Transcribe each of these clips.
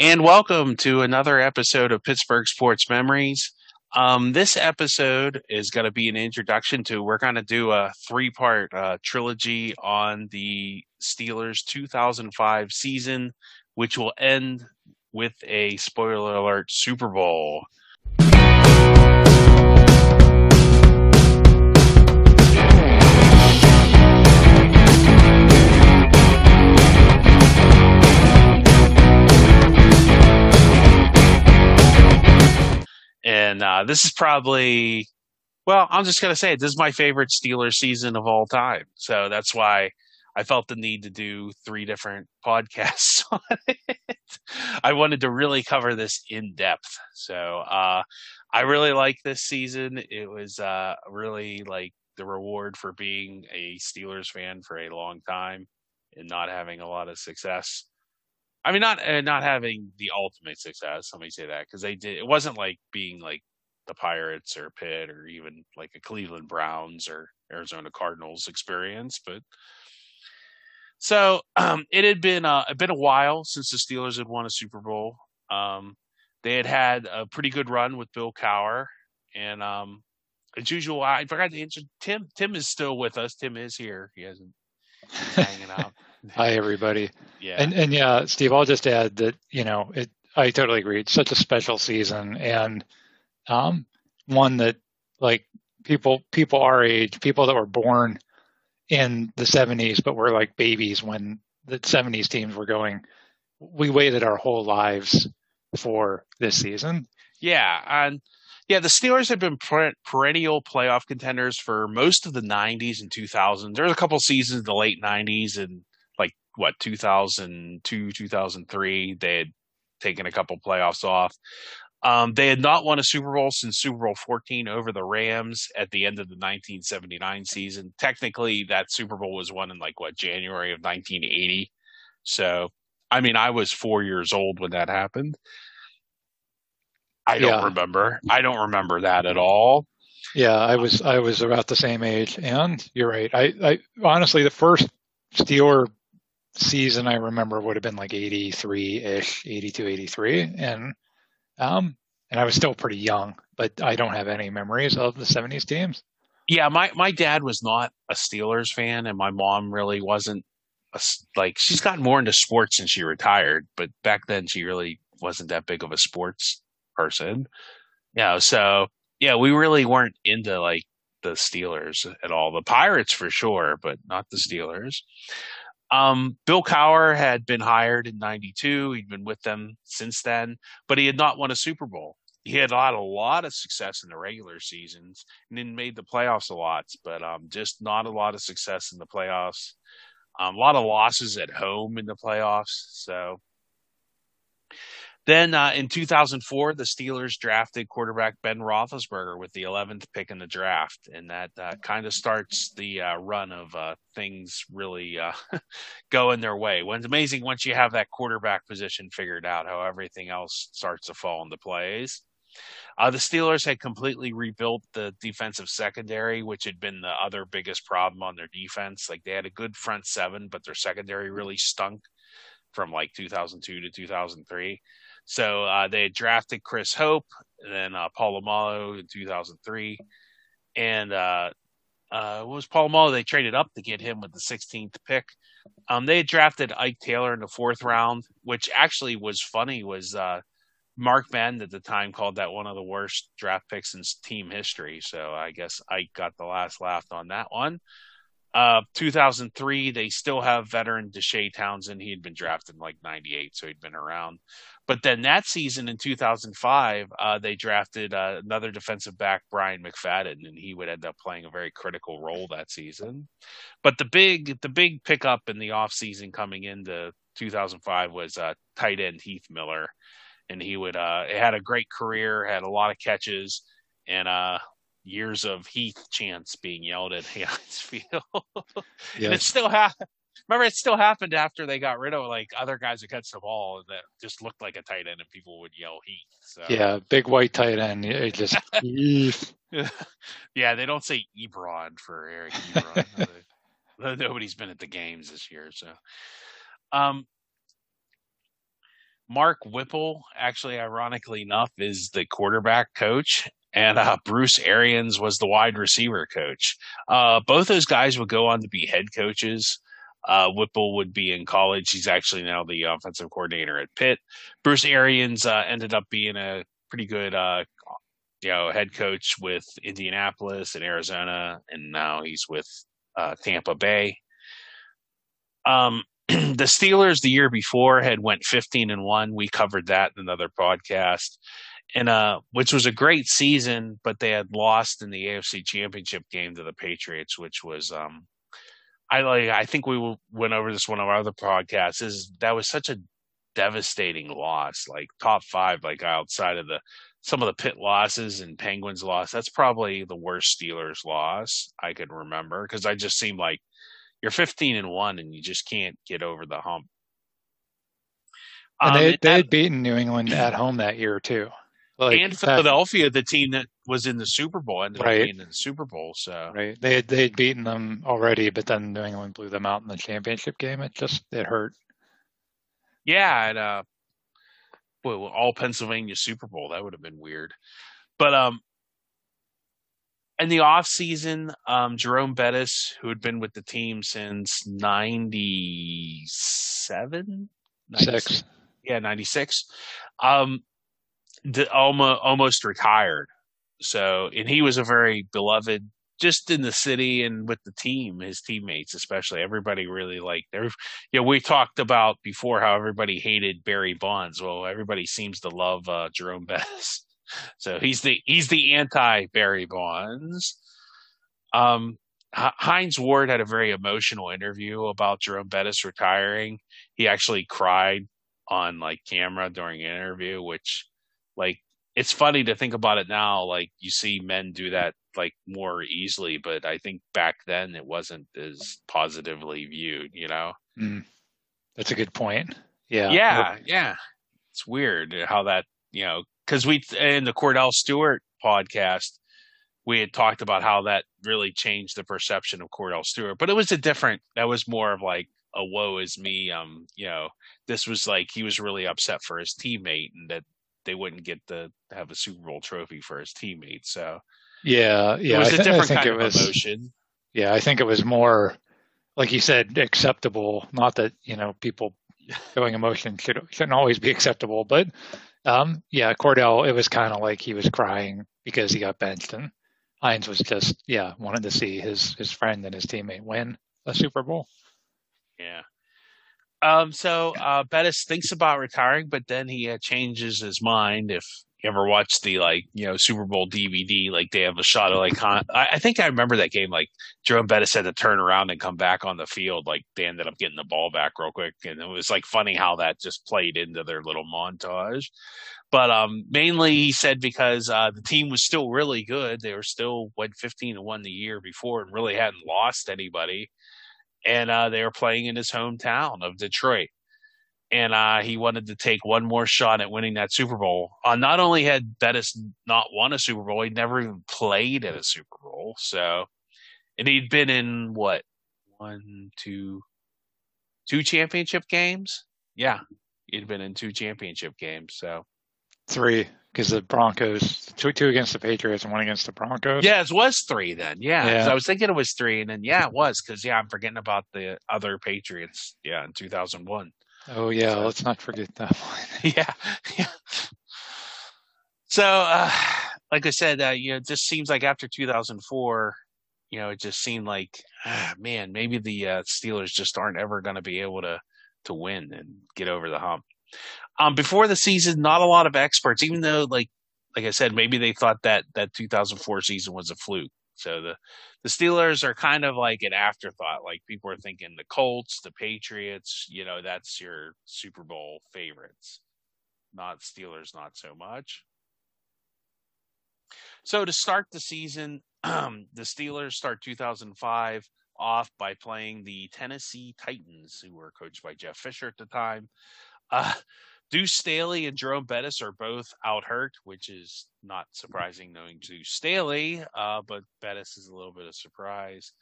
and welcome to another episode of Pittsburgh Sports Memories. Um, this episode is going to be an introduction to, we're going to do a three part uh, trilogy on the Steelers 2005 season, which will end with a spoiler alert Super Bowl. And uh, this is probably, well, I'm just going to say it. This is my favorite Steelers season of all time. So that's why I felt the need to do three different podcasts on it. I wanted to really cover this in depth. So uh, I really like this season. It was uh, really like the reward for being a Steelers fan for a long time and not having a lot of success. I mean, not uh, not having the ultimate success. Let me say that because they did. It wasn't like being like the Pirates or Pitt or even like a Cleveland Browns or Arizona Cardinals experience, but so um, it had been uh, been a while since the Steelers had won a Super Bowl. Um, they had had a pretty good run with Bill Cowher, and um, as usual, I forgot to answer. Tim Tim is still with us. Tim is here. He hasn't hanging out. Hi, everybody. Yeah. And and yeah, Steve, I'll just add that you know it. I totally agree. It's such a special season, and um, one that like people people our age, people that were born in the '70s, but were like babies when the '70s teams were going. We waited our whole lives for this season. Yeah, and yeah, the Steelers have been per- perennial playoff contenders for most of the '90s and 2000s. There was a couple seasons in the late '90s and what 2002, 2003. They had taken a couple playoffs off. Um, they had not won a Super Bowl since Super Bowl 14 over the Rams at the end of the 1979 season. Technically, that Super Bowl was won in like what January of 1980. So, I mean, I was four years old when that happened. I don't Yeah. remember. I don't remember that at all. Yeah, I was I was about the same age, and you're right. I, I honestly the first Steeler season I remember would have been like 83 ish, 82, 83, and um and I was still pretty young, but I don't have any memories of the 70s teams. Yeah, my my dad was not a Steelers fan, and my mom really wasn't. A, like she's gotten more into sports since she retired, but back then she really wasn't that big of a sports person. Yeah, so yeah, we really weren't into like the Steelers at all. The Pirates for sure, but not the Steelers. Um, Bill Cowher had been hired in '92. He'd been with them since then, but he had not won a Super Bowl. He had had a lot of success in the regular seasons and then made the playoffs a lot, but um, just not a lot of success in the playoffs. Um, a lot of losses at home in the playoffs. So then uh, in 2004, the Steelers drafted quarterback Ben Roethlisberger with the 11th pick in the draft, and that uh, kind of starts the uh, run of uh, things really uh, going their way. When it's amazing once you have that quarterback position figured out, how everything else starts to fall into place. Uh, the Steelers had completely rebuilt the defensive secondary, which had been the other biggest problem on their defense. Like they had a good front seven, but their secondary really stunk from like 2002 to 2003. So uh, they drafted Chris Hope, and then uh, Polamalu in 2003, and uh, uh, what was Polamalu? They traded up to get him with the 16th pick. Um, they drafted Ike Taylor in the fourth round, which actually was funny. Was uh, Mark Madden at the time called that one of the worst draft picks in team history. So I guess Ike got the last laugh on that one. Uh, 2003, they still have veteran Deshea Townsend. He had been drafted in like 98, so he'd been around. But then that season in 2005, uh, they drafted uh, another defensive back, Brian McFadden, and he would end up playing a very critical role that season. But the big, the big pickup in the offseason coming into 2005 was uh, tight end Heath Miller, and he would uh, had a great career, had a lot of catches, and uh, years of Heath chants being yelled at Heinz Field. And it still happened. Remember, it still happened after they got rid of like other guys who catch the ball that just looked like a tight end, and people would yell Heath. So Yeah, big white tight end. It just yeah, they don't say Ebron for Eric Ebron. Nobody's been at the games this year, so. Um, Mark Whipple, actually, ironically enough, is the quarterback coach, and uh, Bruce Arians was the wide receiver coach. Uh, both those guys would go on to be head coaches. Uh, Whipple would be in college. He's actually now the offensive coordinator at Pitt. Bruce Arians uh, ended up being a pretty good, uh, you know, head coach with Indianapolis and Arizona, and now he's with uh, Tampa Bay. Um, the Steelers the year before had went 15 and 1. We covered that in another podcast. And uh which was a great season, but they had lost in the AFC Championship game to the Patriots, which was um I like I think we went over this one of our other podcasts is that was such a devastating loss, like top 5 like outside of the some of the Pitt losses and Penguins loss. That's probably the worst Steelers loss I could remember because I just seemed like you're 15 and one and you just can't get over the hump. Um, they, they had beaten New England at home that year too. Like and Philadelphia, that, the team that was in the Super Bowl, ended right. up being in the Super Bowl. So right, they had they had beaten them already, but then New England blew them out in the championship game. It just it hurt. Yeah, and uh, well, all Pennsylvania Super Bowl that would have been weird. But um, in the off season, um, Jerome Bettis, who had been with the team since 97, Six. yeah, 96, um, almost, almost retired. So, and he was a very beloved just in the city and with the team, his teammates, especially everybody really liked there. You know, we talked about before how everybody hated Barry Bonds. Well, everybody seems to love uh, Jerome Bettis. So he's the he's the anti Barry Bonds. Um, Hines Ward had a very emotional interview about Jerome Bettis retiring. He actually cried on like camera during an interview, which like it's funny to think about it now. Like you see men do that like more easily, but I think back then it wasn't as positively viewed. You know, mm. that's a good point. Yeah, yeah, yeah. It's weird how that you know because we in the Cordell Stewart podcast we had talked about how that really changed the perception of Cordell Stewart, but it was a different. That was more of like a woe is me. Um, you know, this was like he was really upset for his teammate and that they wouldn't get to have a Super Bowl trophy for his teammate. So yeah, yeah, it was I a th- different kind of was, emotion. Yeah, I think it was more like you said, acceptable. Not that you know people showing emotion should shouldn't always be acceptable, but um, yeah, Cordell, it was kind of like he was crying because he got benched, and Hines was just yeah wanted to see his his friend and his teammate win a Super Bowl. Yeah. Um. So uh, Bettis thinks about retiring, but then he uh, changes his mind. If you ever watch the like you know Super Bowl DVD, like they have a shot of like I, I think I remember that game. Like Jerome Bettis had to turn around and come back on the field. Like they ended up getting the ball back real quick, and it was like funny how that just played into their little montage. But um, mainly he said because uh, the team was still really good. They were still went fifteen to one the year before and really hadn't lost anybody, and uh, they were playing in his hometown of Detroit and uh, he wanted to take one more shot at winning that Super Bowl. Uh, not only had Bettis not won a Super Bowl, he'd never even played in a Super Bowl. So, and he'd been in what one, two, two championship games. Yeah, he'd been in two championship games. So three because the Broncos two two against the Patriots and one against the Broncos. Yeah, it was three then. Yeah, yeah. I was thinking it was three, and then yeah, it was because yeah, I'm forgetting about the other Patriots. Yeah, in 2001. Oh yeah, so, let's not forget that one. yeah, yeah. So, uh, like I said, uh, you know, it just seems like after 2004, you know, it just seemed like, ah, man, maybe the uh, Steelers just aren't ever going to be able to to win and get over the hump. Um, before the season, not a lot of experts, even though, like, like I said, maybe they thought that that 2004 season was a fluke. So the the Steelers are kind of like an afterthought. Like people are thinking the Colts, the Patriots, you know, that's your Super Bowl favorites. Not Steelers, not so much. So to start the season, the Steelers start 2005 off by playing the Tennessee Titans, who were coached by Jeff Fisher at the time. Uh, Deuce Staley and Jerome Bettis are both out hurt, which is not surprising knowing Deuce Staley, uh, but Bettis is a little bit of surprise.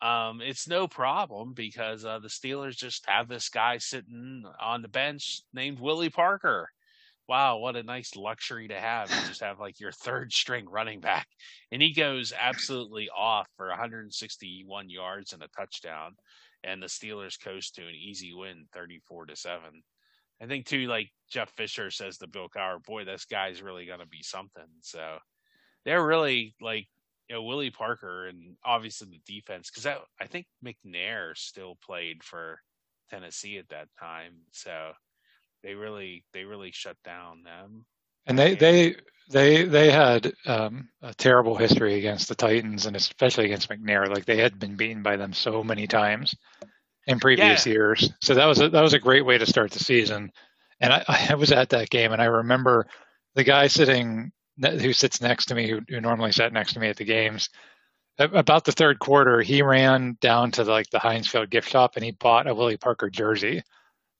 um, it's no problem because uh, the Steelers just have this guy sitting on the bench named Willie Parker. Wow, what a nice luxury to have. You just have like your third string running back. And he goes absolutely off for 161 yards and a touchdown. And the Steelers coast to an easy win, 34 to 7. I think too, like Jeff Fisher says to Bill Cowher, boy, this guy's really gonna be something. So they're really like you know Willie Parker and obviously the defense because I think McNair still played for Tennessee at that time, so they really they really shut down them. And they they they they had um, a terrible history against the Titans and especially against McNair. Like they had been beaten by them so many times in previous yeah. years. So that was a, that was a great way to start the season. And I, I was at that game, and I remember the guy sitting who sits next to me, who, who normally sat next to me at the games. About the third quarter, he ran down to the, like the Heinz Field gift shop and he bought a Willie Parker jersey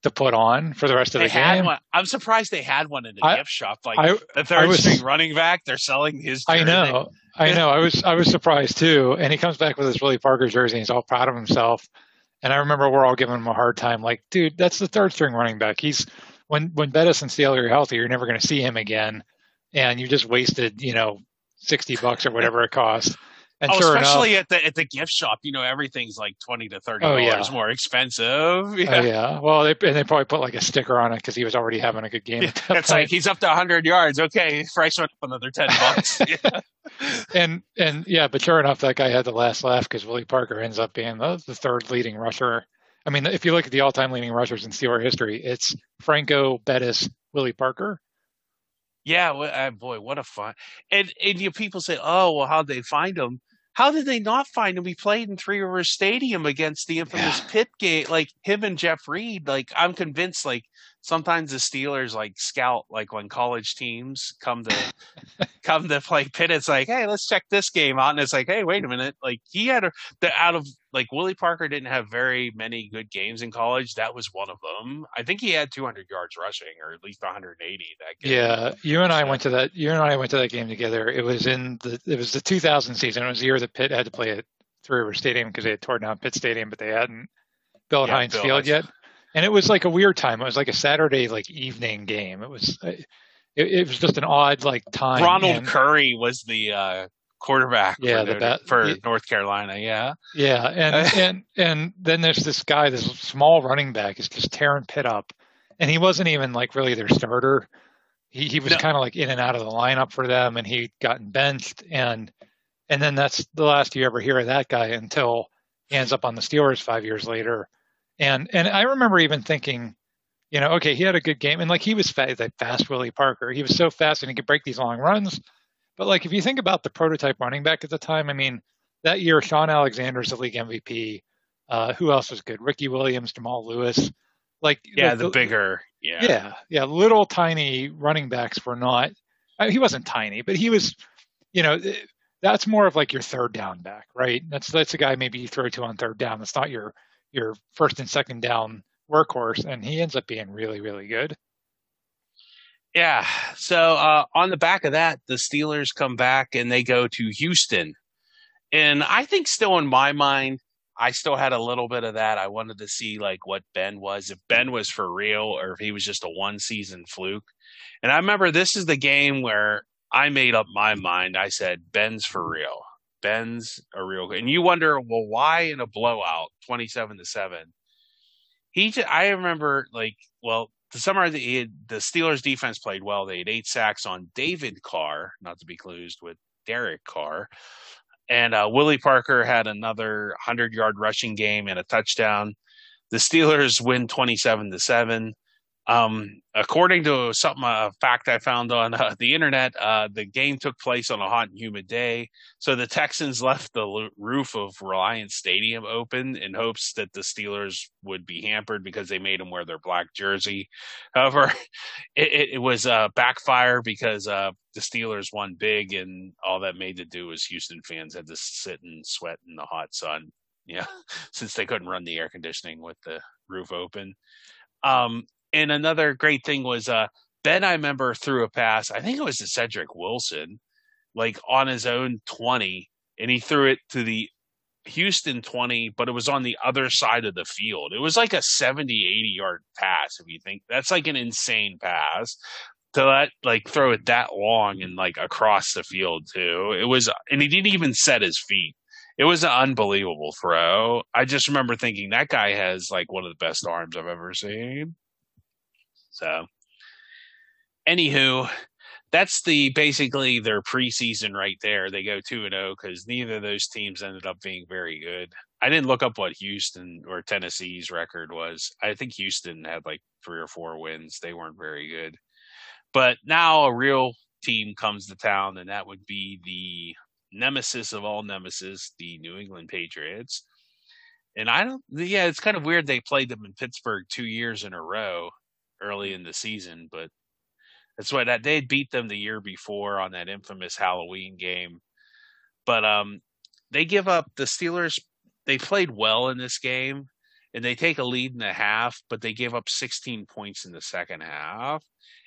to put on for the rest of they the game. One. I'm surprised they had one in the I, gift shop. Like I, the third was, string running back, they're selling his. Jersey. I know, I know. I was I was surprised too. And he comes back with his Willie Parker jersey. and He's all proud of himself. And I remember we're all giving him a hard time, like, dude, that's the third string running back. He's when when Bettis and Steele are healthy, you're never going to see him again, and you just wasted, you know, sixty bucks or whatever it costs. And oh, sure especially enough, at the at the gift shop, you know, everything's like twenty to thirty dollars oh, yeah. more expensive. Yeah. Oh, yeah. Well, they and they probably put like a sticker on it because he was already having a good game. Yeah. It's like he's up to hundred yards. Okay, price went up another ten bucks. yeah. and and yeah, but sure enough, that guy had the last laugh because Willie Parker ends up being the, the third leading rusher. I mean, if you look at the all-time leading rushers in Steeler history, it's Franco, Bettis, Willie Parker. Yeah, well, uh, boy, what a fun! And and you people say, oh, well, how'd they find him? How did they not find him? We played in Three Rivers Stadium against the infamous yeah. Pitt game. Like him and Jeff Reed. Like I'm convinced. Like sometimes the Steelers like scout like when college teams come to come to play Pitt. It's like, hey, let's check this game out, and it's like, hey, wait a minute. Like he had a the out of like Willie Parker didn't have very many good games in college. That was one of them. I think he had 200 yards rushing, or at least 180 that game. Yeah, you and I went to that. You and I went to that game together. It was in the it was the 2000 season. It was the year that Pitt had to play at Three River Stadium because they had torn down Pitt Stadium, but they hadn't built yeah, Heinz Field yet. And it was like a weird time. It was like a Saturday like evening game. It was it, it was just an odd like time. Ronald and, Curry was the uh, quarterback yeah, for, the, for yeah, North Carolina. Yeah. Yeah. And, and, and then there's this guy, this small running back is just tearing Pitt up. And he wasn't even like really their starter. He, he was no. kind of like in and out of the lineup for them and he'd gotten benched. And, and then that's the last you ever hear of that guy until he ends up on the Steelers five years later. And, and I remember even thinking, you know, okay, he had a good game. And like he was fast, like fast Willie Parker. He was so fast and he could break these long runs but like if you think about the prototype running back at the time, I mean, that year Shaun Alexander's the league MVP. Uh, who else was good? Ricky Williams, Jamal Lewis. Like yeah, like the, the, bigger yeah yeah yeah little tiny running backs were not. I mean, he wasn't tiny, but he was. You know, that's more of like your third down back, right? That's that's a guy maybe you throw to on third down. That's not your your first and second down workhorse, and he ends up being really really good. Yeah. So uh, on the back of that, the Steelers come back and they go to Houston. And I think still in my mind, I still had a little bit of that. I wanted to see like what Ben was, if Ben was for real or if he was just a one season fluke. And I remember this is the game where I made up my mind. I said, Ben's for real. Ben's a real good. And you wonder, well, why in a blowout, 27 to 7? He, just, I remember like, well, to summarize, the, the Steelers defense played well. They had eight sacks on David Carr, not to be confused with Derek Carr. And uh, Willie Parker had another 100 yard rushing game and a touchdown. The Steelers win 27 to 7. Um, according to something, a fact I found on uh, the internet, uh, the game took place on a hot and humid day. So the Texans left the roof of Reliant Stadium open in hopes that the Steelers would be hampered because they made them wear their black jersey. However, it, it, it was a uh, backfire because uh, the Steelers won big, and all that made to do was Houston fans had to sit and sweat in the hot sun. Yeah, since they couldn't run the air conditioning with the roof open. Um, and another great thing was uh, Ben, I remember threw a pass. I think it was to Cedric Wilson, like on his own 20, and he threw it to the Houston 20, but it was on the other side of the field. It was like a 70, 80 yard pass, if you think that's like an insane pass to let like throw it that long and like across the field too. It was, and he didn't even set his feet. It was an unbelievable throw. I just remember thinking that guy has like one of the best arms I've ever seen. So, anywho, that's the basically their preseason right there. They go two and zero oh because neither of those teams ended up being very good. I didn't look up what Houston or Tennessee's record was. I think Houston had like three or four wins. They weren't very good. But now a real team comes to town, and that would be the nemesis of all nemesis, the New England Patriots. And I don't, yeah, it's kind of weird they played them in Pittsburgh two years in a row early in the season, but that's why that they beat them the year before on that infamous Halloween game. But um, they give up the Steelers. They played well in this game, and they take a lead in the half, but they give up 16 points in the second half.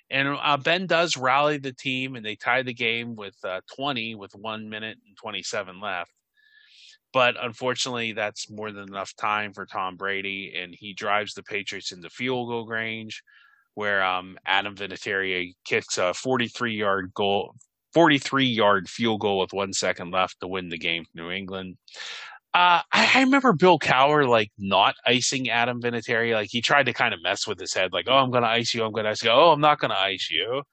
And uh, Ben does rally the team, and they tie the game with uh, 20 with one minute and 27 left. But unfortunately, that's more than enough time for Tom Brady, and he drives the Patriots into field goal range, where um, Adam Vinatieri kicks a 43 yard goal, 43 yard field goal with one second left to win the game for New England. Uh, I, I, remember Bill Cowher like not icing Adam Vinatieri. Like he tried to kind of mess with his head, like, "Oh, I'm going to ice you. I'm going to ice you. Oh, I'm not going to ice you."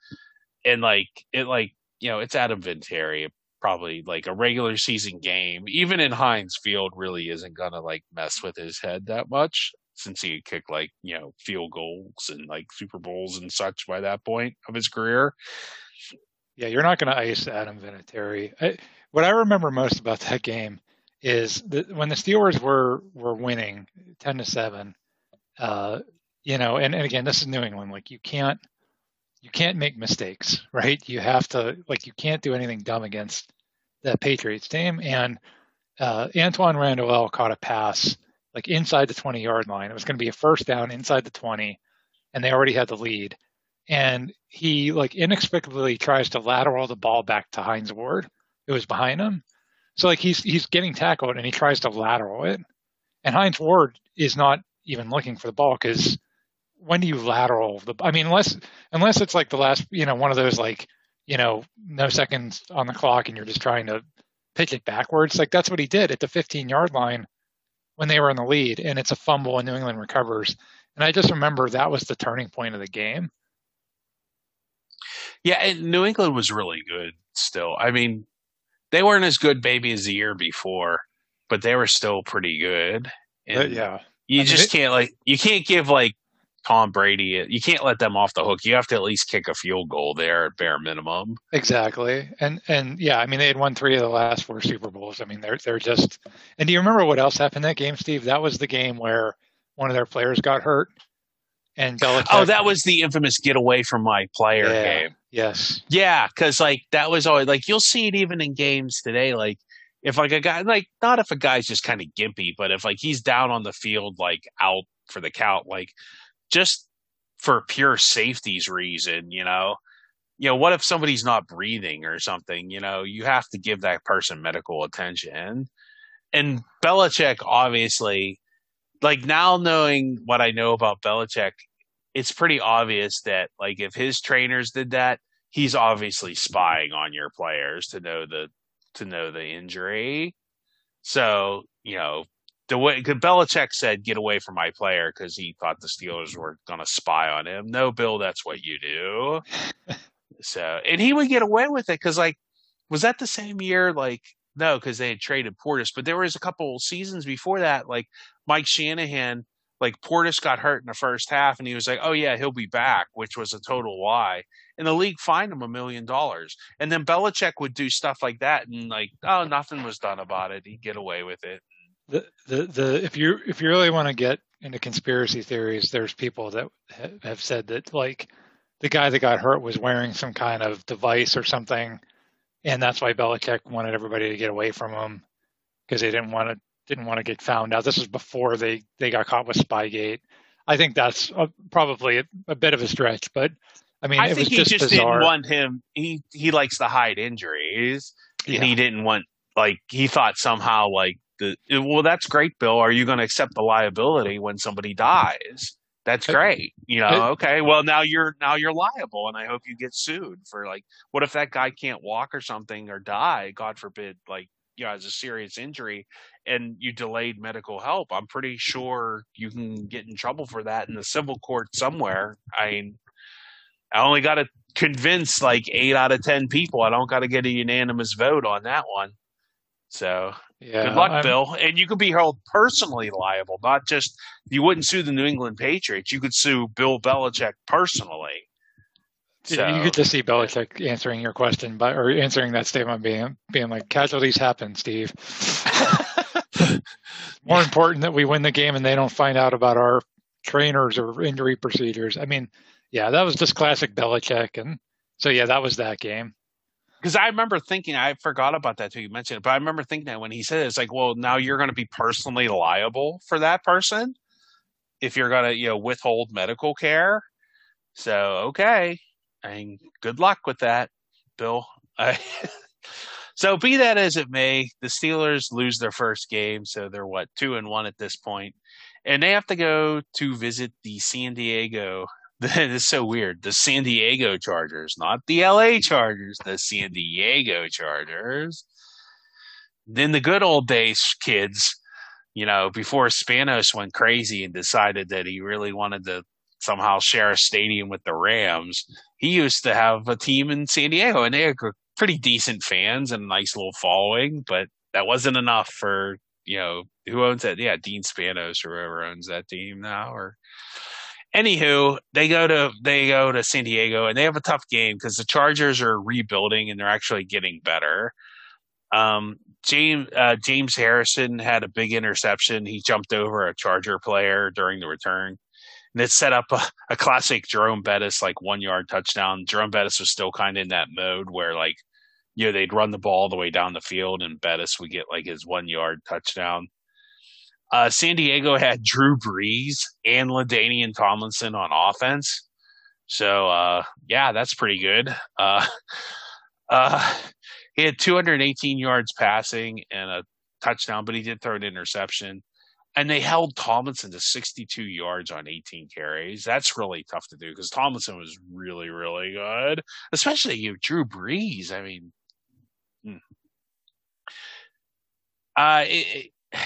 And like it, like you know, it's Adam Vinatieri. Probably like a regular season game, even in Heinz Field, really isn't going to like mess with his head that much since he had kicked like you know field goals and like Super Bowls and such by that point of his career. Yeah, you're not going to ice Adam Vinatieri. I, what I remember most about that game is that when the Steelers were were winning ten to seven, uh, you know, and, and again, this is New England. Like you can't you can't make mistakes, right? You have to like you can't do anything dumb against that Patriots team. And uh, Antwaan Randle caught a pass like inside the 20 yard line. It was going to be a first down inside the 20, and they already had the lead. And he like inexplicably tries to lateral the ball back to Hines Ward, who was behind him, so like he's he's getting tackled and he tries to lateral it, and Hines Ward is not even looking for the ball because when do you lateral the? I mean, unless unless it's like the last, you know, one of those like you know no seconds on the clock and you're just trying to pitch it backwards. Like that's what he did at the 15 yard line when they were in the lead, and it's a fumble and New England recovers. And I just remember that was the turning point of the game. Yeah, and New England was really good still. I mean, they weren't as good maybe as the year before, but they were still pretty good. And yeah, you I just mean, can't like you can't give like Tom Brady. You can't let them off the hook. You have to at least kick a field goal there at bare minimum. Exactly, and and yeah, I mean they had won three of the last four Super Bowls. I mean they're they're just. And do you remember what else happened that game, Steve? That was the game where one of their players got hurt, and Belichick. Oh, that was the infamous "get away from my player" yeah, game. Yes. Yeah, because like that was always like you'll see it even in games today. Like if like a guy like not if a guy's just kind of gimpy, but if like he's down on the field like out for the count, like just for pure safety's reason, you know. You know, what if somebody's not breathing or something? You know, you have to give that person medical attention. And Belichick obviously like now knowing what I know about Belichick, it's pretty obvious that like if his trainers did that, he's obviously spying on your players to know the to know the injury. So you know the way Belichick said, "Get away from my player," because he thought the Steelers were going to spy on him. No, Bill, that's what you do. so, and he would get away with it because, like, was that the same year? Like, no, because they had traded Portis, but there was a couple seasons before that, like Mike Shanahan like Portis got hurt in the first half and he was like, "Oh yeah, he'll be back," which was a total lie. And the league fined him a million dollars. And then Belichick would do stuff like that and like, "Oh, nothing was done about it. He'd get away with it." The the the if you if you really want to get into conspiracy theories, there's people that have said that like the guy that got hurt was wearing some kind of device or something, and that's why Belichick wanted everybody to get away from him because they didn't want to didn't want to get found out. This was before they they got caught with Spygate. I think that's a, probably a, a, bit of a stretch, but I mean, I it think was just, he just bizarre. didn't want him. He he likes to hide injuries, yeah. and he didn't want like he thought somehow like the eh, well, that's great, Bill. Are you going to accept the liability when somebody dies? That's great. You know, okay. Well, now you're now you're liable, and I hope you get sued for like, what if that guy can't walk or something or die? God forbid, like you know, as a serious injury, and you delayed medical help. I'm pretty sure you can get in trouble for that in the civil court somewhere. I mean, I only got to convince like eight out of ten people. I don't got to get a unanimous vote on that one. So yeah, good luck, I'm, Bill. And you could be held personally liable, not just you wouldn't sue the New England Patriots. You could sue Bill Belichick personally. So, you could just see Belichick answering your question, but or answering that statement, being being like, "Casualties happen, Steve." More important that we win the game and they don't find out about our trainers or injury procedures. I mean, yeah, that was just classic Belichick, and so yeah, that was that game because I remember thinking, I forgot about that too. You mentioned it, but I remember thinking that when he said it, it's like, well, now you're going to be personally liable for that person if you're going to, you know, withhold medical care. So, okay. Mean, good luck with that, Bill. So, be that as it may, the Steelers lose their first game. So, they're what, two and one at this point, And they have to go to visit the San Diego it's so weird. The San Diego Chargers, not the LA Chargers, the San Diego Chargers. Then the good old days kids, you know, before Spanos went crazy and decided that he really wanted to somehow share a stadium with the Rams, he used to have a team in San Diego and they had pretty decent fans and a nice little following, but that wasn't enough for, you know, who owns that? Yeah, Dean Spanos or whoever owns that team now or anywho, they go to they go to San Diego and they have a tough game because the Chargers are rebuilding and they're actually getting better. Um, James uh, James Harrison had a big interception. He jumped over a Charger player during the return, and it set up a, a classic Jerome Bettis like one yard touchdown. Jerome Bettis was still kind of in that mode where like you know they'd run the ball all the way down the field and Bettis would get like his one yard touchdown. Uh, San Diego had Drew Brees and LaDainian Tomlinson on offense. So, uh, yeah, that's pretty good. Uh, uh, he had 218 yards passing and a touchdown, but he did throw an interception. And they held Tomlinson to 62 yards on 18 carries. That's really tough to do because Tomlinson was really, really good, especially you, Drew Brees. I mean, hmm. uh, it, it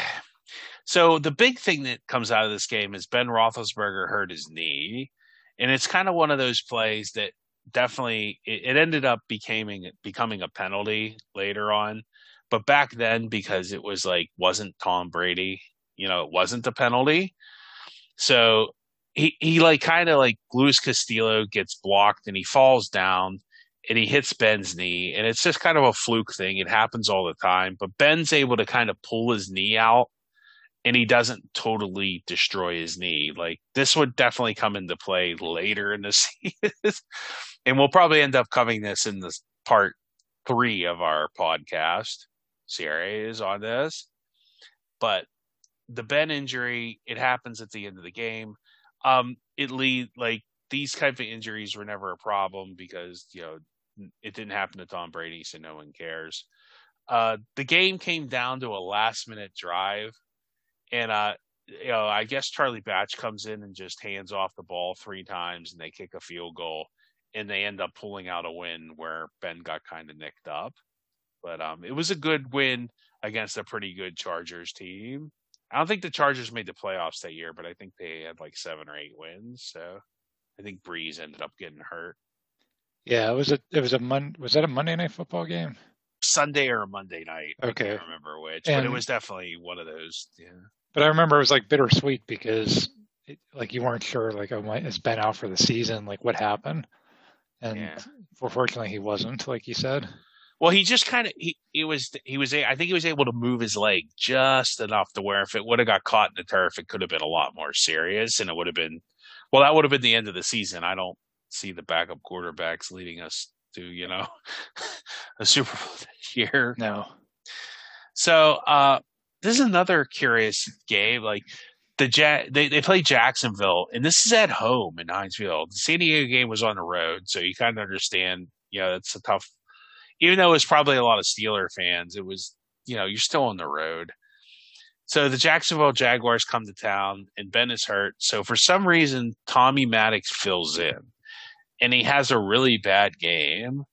so the big thing that comes out of this game is Ben Roethlisberger hurt his knee, and it's kind of one of those plays that definitely it, it ended up becoming becoming a penalty later on. But back then, because it was like wasn't Tom Brady, you know, it wasn't a penalty. So he he like kind of like Luis Castillo gets blocked and he falls down and he hits Ben's knee, and it's just kind of a fluke thing. It happens all the time, but Ben's able to kind of pull his knee out and he doesn't totally destroy his knee. Like this would definitely come into play later in the season. and we'll probably end up covering this in this part three of our podcast series on this. But the Ben injury, it happens at the end of the game. Um, it lead like these type of injuries were never a problem because you know it didn't happen to Tom Brady, so no one cares. Uh, the game came down to a last minute drive and uh, you know, I guess Charlie Batch comes in and just hands off the ball three times, and they kick a field goal, and they end up pulling out a win where Ben got kind of nicked up. But um, it was a good win against a pretty good Chargers team. I don't think the Chargers made the playoffs that year, but I think they had like seven or eight wins. So I think Brees ended up getting hurt. Yeah, it was a it was a mon was that a Monday night football game? Sunday or a Monday night. Okay, I can't remember which, and, but it was definitely one of those. Yeah. But I remember it was like bittersweet because it, like you weren't sure like oh my it's been out for the season like what happened, and yeah. fortunately he wasn't like you said. Well, he just kind of he, he was he was I think he was able to move his leg just enough to where if it would have got caught in the turf, it could have been a lot more serious, and it would have been well that would have been the end of the season. I don't see the backup quarterbacks leading us to you know a Super Bowl this year. No. So uh, this is another curious game. Like the ja- they they play Jacksonville, and this is at home in Heinz Field. The San Diego game was on the road, so you kind of understand. You know, it's a tough. Even though it was probably a lot of Steeler fans, it was you know you're still on the road. So the Jacksonville Jaguars come to town, and Ben is hurt. So for some reason, Tommy Maddox fills in, and he has a really bad game.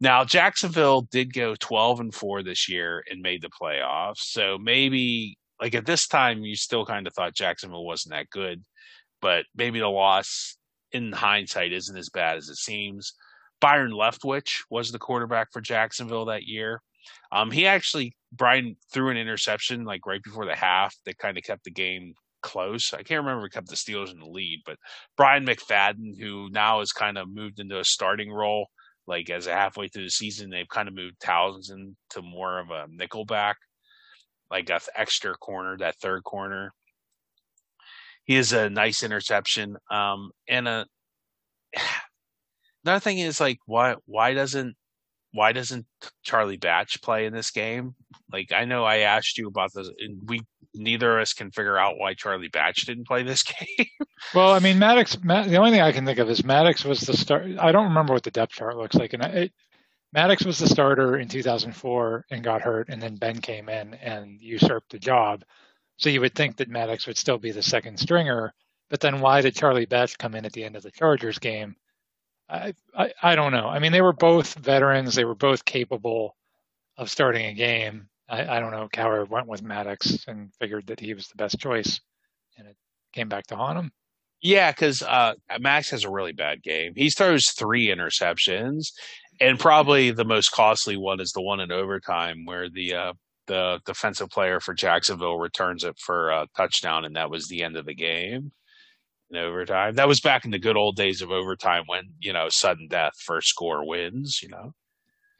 Now Jacksonville did go twelve and four this year and made the playoffs. So maybe like at this time, you still kind of thought Jacksonville wasn't that good, but maybe the loss in hindsight isn't as bad as it seems. Byron Leftwich was the quarterback for Jacksonville that year. Um, he actually Brian threw an interception like right before the half that kind of kept the game close. I can't remember if kept the Steelers in the lead, but Brian McFadden, who now has kind of moved into a starting role, like as a halfway through the season, they've kind of moved Townsend to more of a nickelback, like a extra corner, that third corner. He has a nice interception. Um, and a another thing is like why why doesn't why doesn't Charlie Batch play in this game? Like I know I asked you about this, and we neither of us can figure out why Charlie Batch didn't play this game. well, I mean Maddox. the only thing I can think of is Maddox was the start. I don't remember what the depth chart looks like, and it, Maddox was the starter in 2004 and got hurt, and then Ben came in and usurped the job. So you would think that Maddox would still be the second stringer, but then why did Charlie Batch come in at the end of the Chargers game? I, I, I don't know. I mean, they were both veterans. They were both capable of starting a game. I, I don't know. Cowher went with Maddox and figured that he was the best choice, and it came back to haunt him. Yeah, because uh, Maddox has a really bad game. He throws three interceptions, and probably the most costly one is the one in overtime where the uh, the defensive player for Jacksonville returns it for a touchdown, and that was the end of the game in overtime. That was back in the good old days of overtime when you know sudden death first score wins. You know.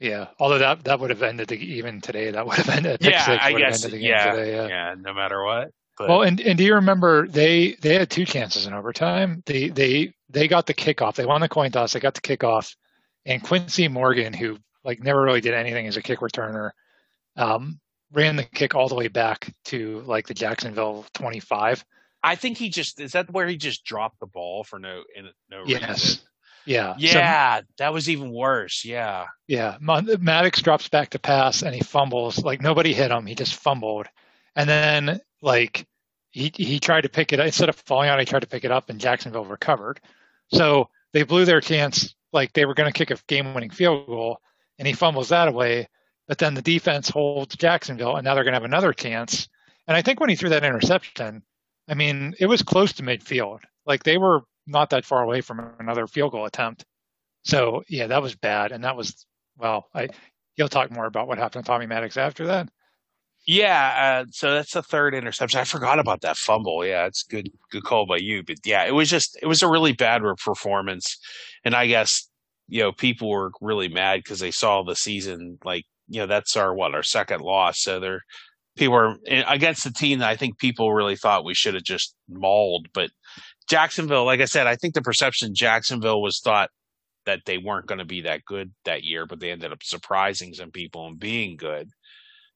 Yeah, although that that would have ended the, even today. That would have ended. yeah, I guess. yeah, today, yeah, yeah. No matter what. But. Well, and, and do you remember they they had two chances in overtime? They they they got the kickoff. They won the coin toss. They got the kickoff, and Quincy Morgan, who like never really did anything as a kick returner, um, ran the kick all the way back to like the Jacksonville 25 I think he just is that where he just dropped the ball for no in no yes. reason. Yeah. Yeah, so, that was even worse. Yeah. Yeah. Maddox drops back to pass and he fumbles. Like nobody hit him. He just fumbled. And then like he he tried to pick it up instead of falling out, he tried to pick it up and Jacksonville recovered. So they blew their chance like they were gonna kick a game winning field goal and he fumbles that away. But then the defense holds Jacksonville and now they're gonna have another chance. And I think when he threw that interception, I mean, it was close to midfield. Like they were not that far away from another field goal attempt. So yeah, that was bad, and that was well. I you'll talk more about what happened to Tommy Maddox after that. Yeah, uh, so that's the third interception. I forgot about that fumble. Yeah, it's good, good call by you. But yeah, it was just it was a really bad performance, and I guess you know people were really mad because they saw the season like you know that's our what our second loss. So they're people were eh, against the team that I think people really thought we should have just mauled. But Jacksonville, like I said, I think the perception Jacksonville was thought that they weren't going to be that good that year, but they ended up surprising some people and being good.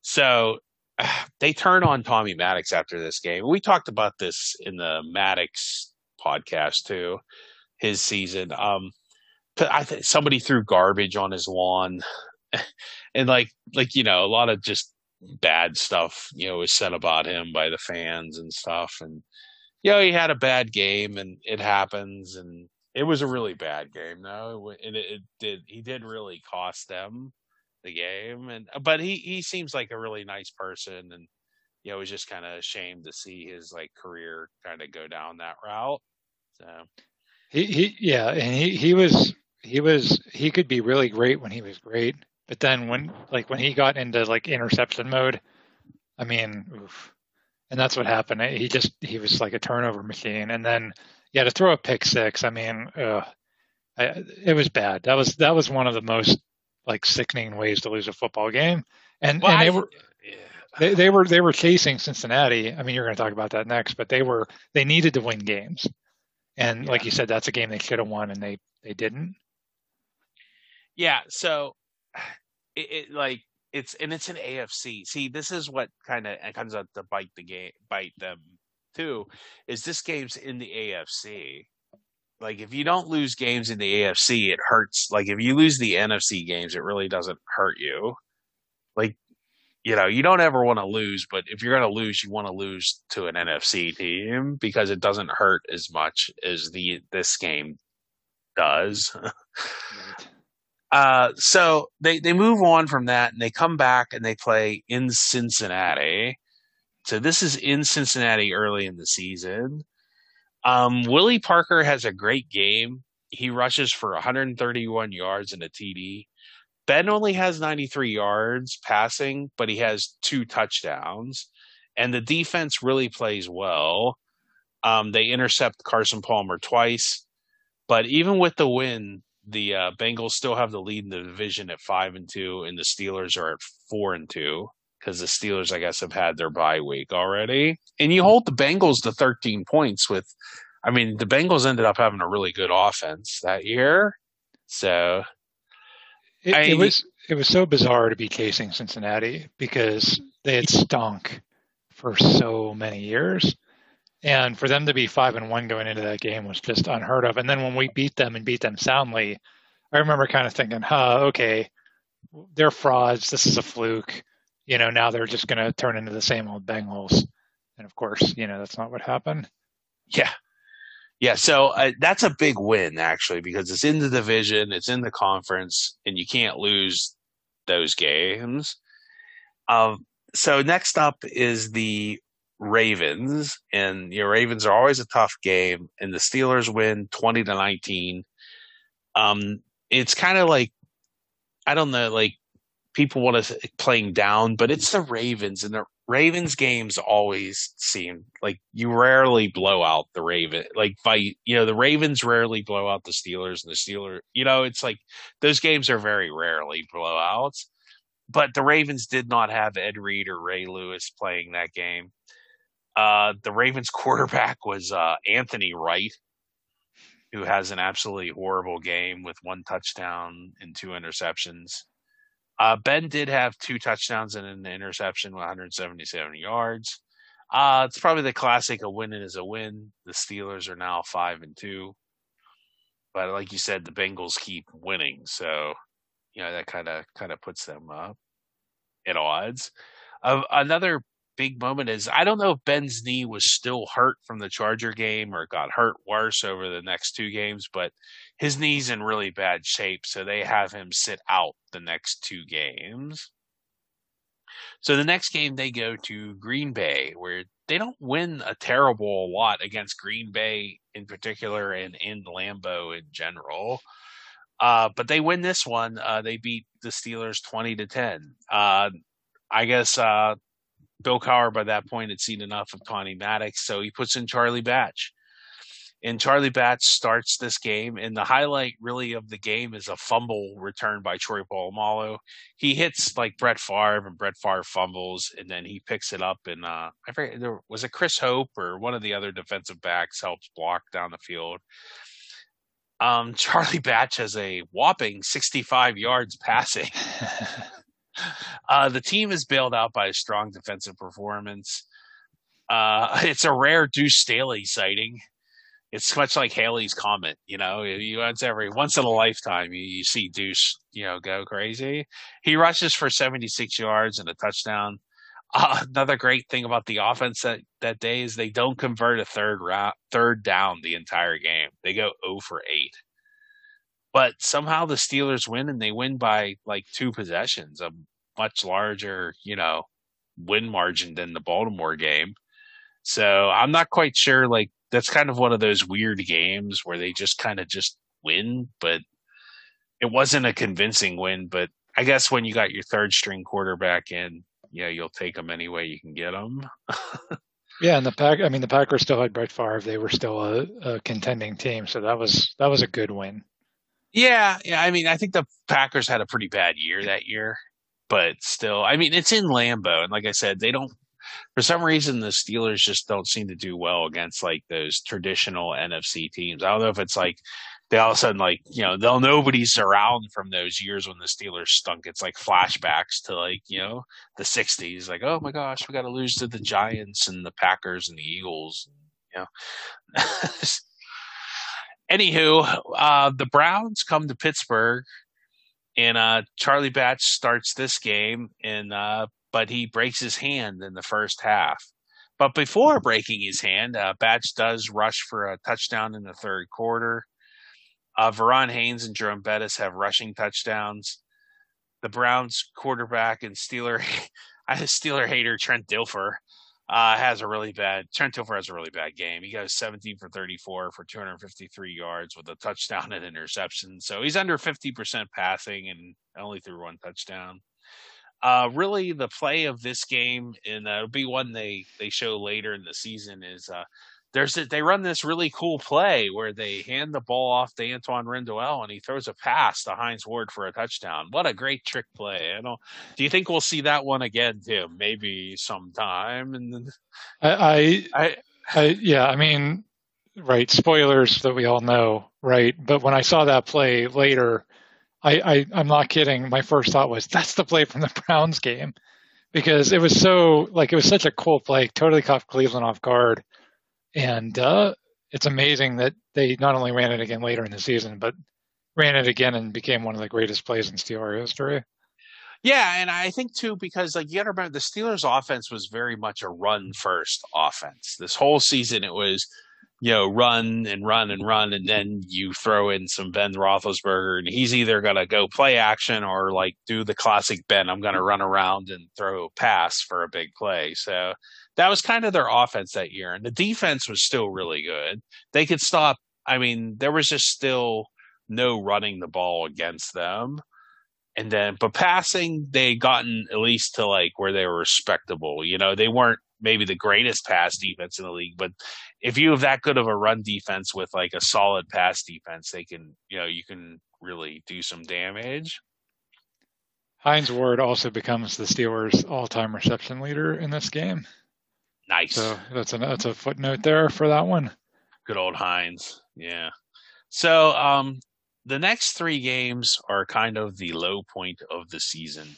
So they turn on Tommy Maddox after this game. We talked about this in the Maddox podcast too, his season. Um, I think somebody threw garbage on his lawn, and like like you know a lot of just bad stuff, you know, was said about him by the fans and stuff. And, you know, he had a bad game and it happens. And it was a really bad game, though. And it, it did, he did really cost them the game. And, but he, he seems like a really nice person. And, you know, it was just kind of ashamed to see his like career kind of go down that route. So he, he, yeah. And he, he was, he was, he could be really great when he was great but then when like when he got into like interception mode, I mean, oof. And that's what happened. He just he was like a turnover machine, and then yeah, to throw a pick six. I mean, uh, I, it was bad. That was that was one of the most like sickening ways to lose a football game. And well, and they I, were they, they were they were chasing Cincinnati. I mean, you're going to talk about that next, but they were they needed to win games, and yeah. like you said, that's a game they should have won, and they they didn't. Yeah. So it, it like it's and it's an AFC. See, this is what kind of comes out to bite the game, bite them too. Is this game's in the AFC? Like if you don't lose games in the AFC, it hurts. Like if you lose the NFC games, it really doesn't hurt you. Like you know, you don't ever want to lose, but if you're going to lose, you want to lose to an NFC team because it doesn't hurt as much as the this game does. uh, so they they move on from that and they come back and they play in Cincinnati. So this is in Cincinnati early in the season. Um, Willie Parker has a great game. He rushes for 131 yards and a TD. Ben only has 93 yards passing, but he has two touchdowns. And the defense really plays well. Um, they intercept Carson Palmer twice. But even with the win, the uh, Bengals still have the lead in the division at five and two, and the Steelers are at four and two because the Steelers, I guess, have had their bye week already. And you hold the Bengals to 13 points with, I mean, the Bengals ended up having a really good offense that year. So it, I, it was it was so bizarre to be casing Cincinnati because they had stunk for so many years. And for them to be five and one going into that game was just unheard of. And then when we beat them and beat them soundly, I remember kind of thinking, huh, okay, they're frauds. This is a fluke. You know, now they're just going to turn into the same old Bengals. And of course, you know, that's not what happened. Yeah. Yeah, so uh, that's a big win actually because it's in the division, it's in the conference, and you can't lose those games. Um, so next up is the Ravens, and your Ravens are always a tough game, and the Steelers win twenty to nineteen. Um, it's kind of like I don't know, like people want to playing down, but it's the Ravens, and the Ravens games always seem like you rarely blow out the Raven. Like fight, you know, the Ravens rarely blow out the Steelers, and the Steelers, you know, it's like those games are very rarely blowouts. But the Ravens did not have Ed Reed or Ray Lewis playing that game. Uh, the Ravens quarterback was uh, Anthony Wright, who has an absolutely horrible game with one touchdown and two interceptions. Uh, ben did have two touchdowns and an interception with 177 yards. Uh, it's probably the classic: a win is a win. The Steelers are now five and two, but like you said, the Bengals keep winning, so you know that kind of kind of puts them uh, at odds. Uh, another big moment is I don't know if Ben's knee was still hurt from the Charger game or got hurt worse over the next two games, but his knee's in really bad shape, so they have him sit out the next two games. So the next game they go to Green Bay, where they don't win a terrible lot against Green Bay in particular and in Lambeau in general. Uh, but they win this one. Uh, they beat the Steelers twenty to ten. Uh, I guess uh, Bill Cowher by that point had seen enough of Tommy Maddox, so he puts in Charlie Batch. And Charlie Batch starts this game, and the highlight really of the game is a fumble return by Troy Polamalu. He hits like Brett Favre, and Brett Favre fumbles, and then he picks it up. And uh, I forget, there was it Chris Hope or one of the other defensive backs helps block down the field. Um, Charlie Batch has a whopping 65 yards passing. Uh, the team is bailed out by a strong defensive performance. Uh, it's a rare Deuce Staley sighting. It's much like Halley's Comet, you know. You once every once in a lifetime you, you see Deuce, you know, go crazy. He rushes for 76 yards and a touchdown. Uh, another great thing about the offense that, that day is they don't convert a third round, third down the entire game. They go 0 for 8 but somehow the Steelers win and they win by like two possessions, a much larger, you know, win margin than the Baltimore game. So I'm not quite sure. Like that's kind of one of those weird games where they just kind of just win, but it wasn't a convincing win. But I guess when you got your third string quarterback in, yeah, you'll take them any way you can get them. yeah, and the pack. I mean, the Packers still had Brett Favre. They were still a, a contending team, so that was that was a good win. Yeah, yeah. I mean, I think the Packers had a pretty bad year that year, but still, I mean, it's in Lambeau, and like I said, they don't. For some reason, the Steelers just don't seem to do well against like those traditional NFC teams. I don't know if it's like they all of a sudden like you know they'll nobody's around from those years when the Steelers stunk. It's like flashbacks to like you know the '60s. Like oh my gosh, we got to lose to the Giants and the Packers and the Eagles. You know. anywho, uh, the Browns come to Pittsburgh, and uh, Charlie Batch starts this game, and uh, but he breaks his hand in the first half. But before breaking his hand, uh, Batch does rush for a touchdown in the third quarter. Uh, Verron Haynes and Jerome Bettis have rushing touchdowns. The Browns quarterback and Steeler, Steeler hater Trent Dilfer uh, has a really bad. Trent Dilfer has a really bad game. He goes 17 for 34 for 253 yards with a touchdown and interception. So he's under 50% passing and only threw one touchdown. Uh, really, the play of this game, and it'll be one they they show later in the season, is uh, there's a, they run this really cool play where they hand the ball off to Antwaan Randle and he throws a pass to Hines Ward for a touchdown. What a great trick play! I don't. Do you think we'll see that one again, Tim? Maybe sometime. And I, I, I, I yeah, I mean, right? Spoilers that we all know, right? But when I saw that play later, I, I I'm not kidding. My first thought was that's the play from the Browns game because it was so like it was such a cool play, totally caught Cleveland off guard and uh, it's amazing that they not only ran it again later in the season, but ran it again and became one of the greatest plays in Steelers history. Yeah, and I think too because like you got to remember the Steelers' offense was very much a run first offense. This whole season it was you know run and run and run, and then you throw in some Ben Roethlisberger, and he's either gonna go play action or like do the classic Ben. I'm gonna run around and throw a pass for a big play. So that was kind of their offense that year. And the defense was still really good. They could stop. I mean, there was just still no running the ball against them. And then, but passing, they gotten at least to like where they were respectable. You know, they weren't maybe the greatest pass defense in the league, but if you have that good of a run defense with like a solid pass defense, they can, you know, you can really do some damage. Hines Ward also becomes the Steelers' all-time reception leader in this game. Nice. So that's a that's a footnote there for that one. Good old Hines. Yeah. So um the next three games are kind of the low point of the season.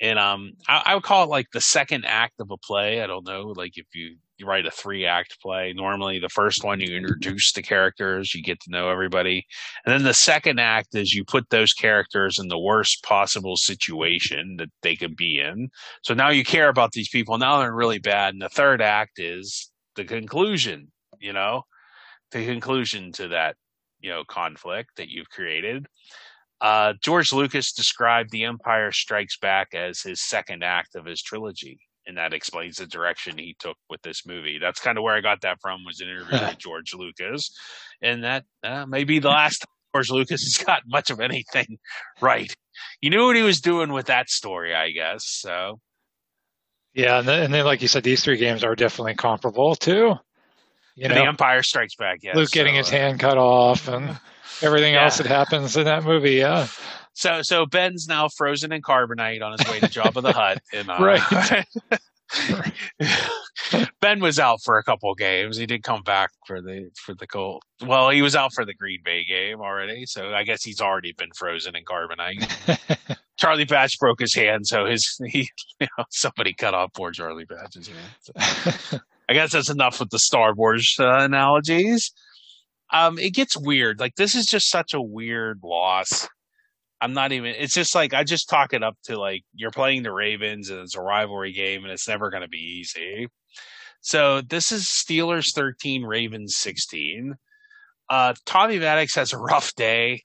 And um I, I would call it like the second act of a play. I don't know, like if you you write a three act play. Normally, the first one you introduce the characters, you get to know everybody, and then the second act is you put those characters in the worst possible situation that they could be in. So now you care about these people. Now they're really bad, and the third act is the conclusion. You know, the conclusion to that you know conflict that you've created. Uh, George Lucas described The Empire Strikes Back as his second act of his trilogy and that explains the direction he took with this movie. That's kind of where I got that from. Was an interview with George Lucas, and that uh, may be the last time George Lucas has got much of anything right. He knew what he was doing with that story, I guess. So, yeah, and then, and then like you said, these three games are definitely comparable too. You know, the Empire Strikes Back. Yes, Luke getting so, his uh, hand cut off and everything yeah. else that happens in that movie. Yeah. So so Ben's now frozen in carbonite on his way to Jabba the Hutt. In, uh, right. ben was out for a couple games. He did come back for the for the Colt. Well, he was out for the Green Bay game already, so I guess he's already been frozen in carbonite. Charlie Batch broke his hand, so his he you know somebody cut off poor Charlie Batch's hand. So, I guess that's enough with the Star Wars uh, analogies. Um, it gets weird. Like this is just such a weird loss I'm not even. It's just like I just talk it up to like you're playing the Ravens and it's a rivalry game and it's never going to be easy. So this is Steelers 13, Ravens 16. Uh, Tommy Maddox has a rough day.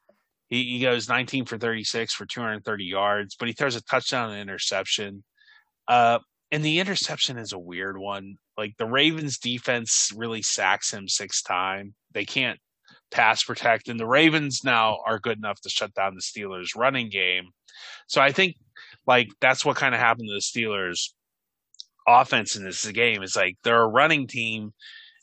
He, he goes 19 for 36 for 230 yards, but he throws a touchdown and interception. Uh, and the interception is a weird one. Like the Ravens defense really sacks him six times. They can't pass protect. And the Ravens now are good enough to shut down the Steelers' running game. So I think like that's what kind of happened to the Steelers' offense in this game. It's like they're a running team.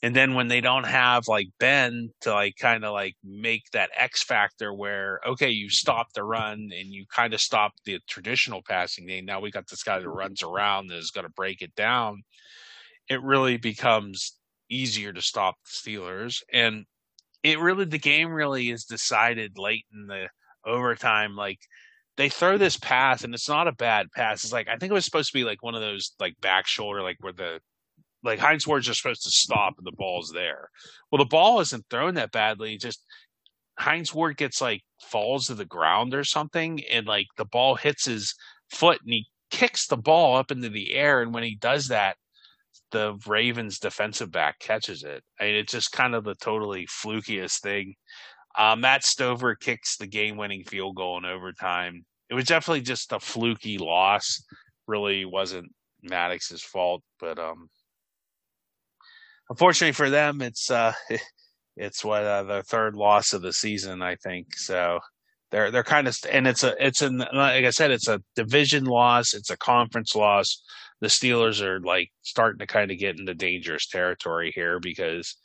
And then when they don't have like Ben to like kind of like make that X factor where, okay, you stop the run and you kind of stop the traditional passing game. Now we got this guy that runs around that is going to break it down. It really becomes easier to stop the Steelers. And it really the game really is decided late in the overtime. Like they throw this pass and it's not a bad pass. It's like I think it was supposed to be like one of those like back shoulder, like where the like Hines Ward's just supposed to stop and the ball's there. Well, the ball isn't thrown that badly. Just Hines Ward gets like falls to the ground or something, and like the ball hits his foot and he kicks the ball up into the air, and when he does that, the Ravens defensive back catches it. I mean, it's just kind of the totally flukiest thing. Uh, Matt Stover kicks the game-winning field goal in overtime. It was definitely just a fluky loss. Really wasn't Maddox's fault, but um, unfortunately for them, it's uh, it's what uh, their third loss of the season, I think. So they're they're kind of and it's a it's an like I said, it's a division loss, it's a conference loss. The Steelers are like starting to kind of get into dangerous territory here because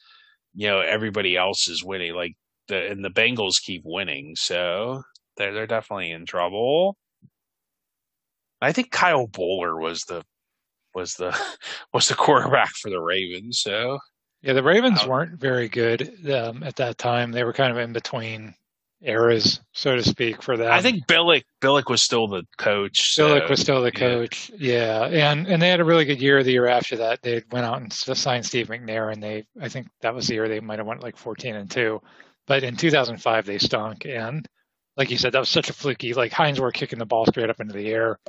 you know everybody else is winning, like the and the Bengals keep winning, so they're they're definitely in trouble. I think Kyle Boller was the was the was the quarterback for the Ravens. So yeah, the Ravens um, weren't very good um, at that time. They were kind of in between eras, so to speak, for that. I think Billick Billick was still the coach. So, Billick was still the coach. Yeah. yeah. and and they had a really good year. The year after that, they went out and signed Steve McNair, and they I think that was the year they might have went like fourteen and two. But in 2005, they stunk, and like you said, that was such a fluky. Like Hines were kicking the ball straight up into the air.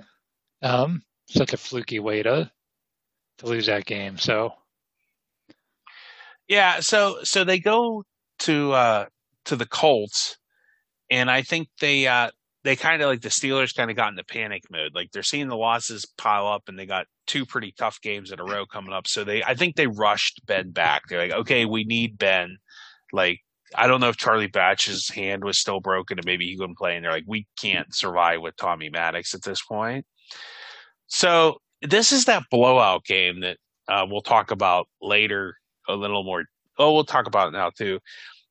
Um, such a fluky way to to lose that game. So yeah, so so they go to uh to the Colts and I think they uh they kind of like the Steelers kind of got into panic mode. Like they're seeing the losses pile up and they got two pretty tough games in a row coming up. So they I think they rushed Ben back. They're like, okay, we need Ben. Like I don't know if Charlie Batch's hand was still broken and maybe he couldn't play. And they're like, we can't survive with Tommy Maddox at this point. So this is that blowout game that uh, we'll talk about later a little more. Oh, we'll talk about it now too.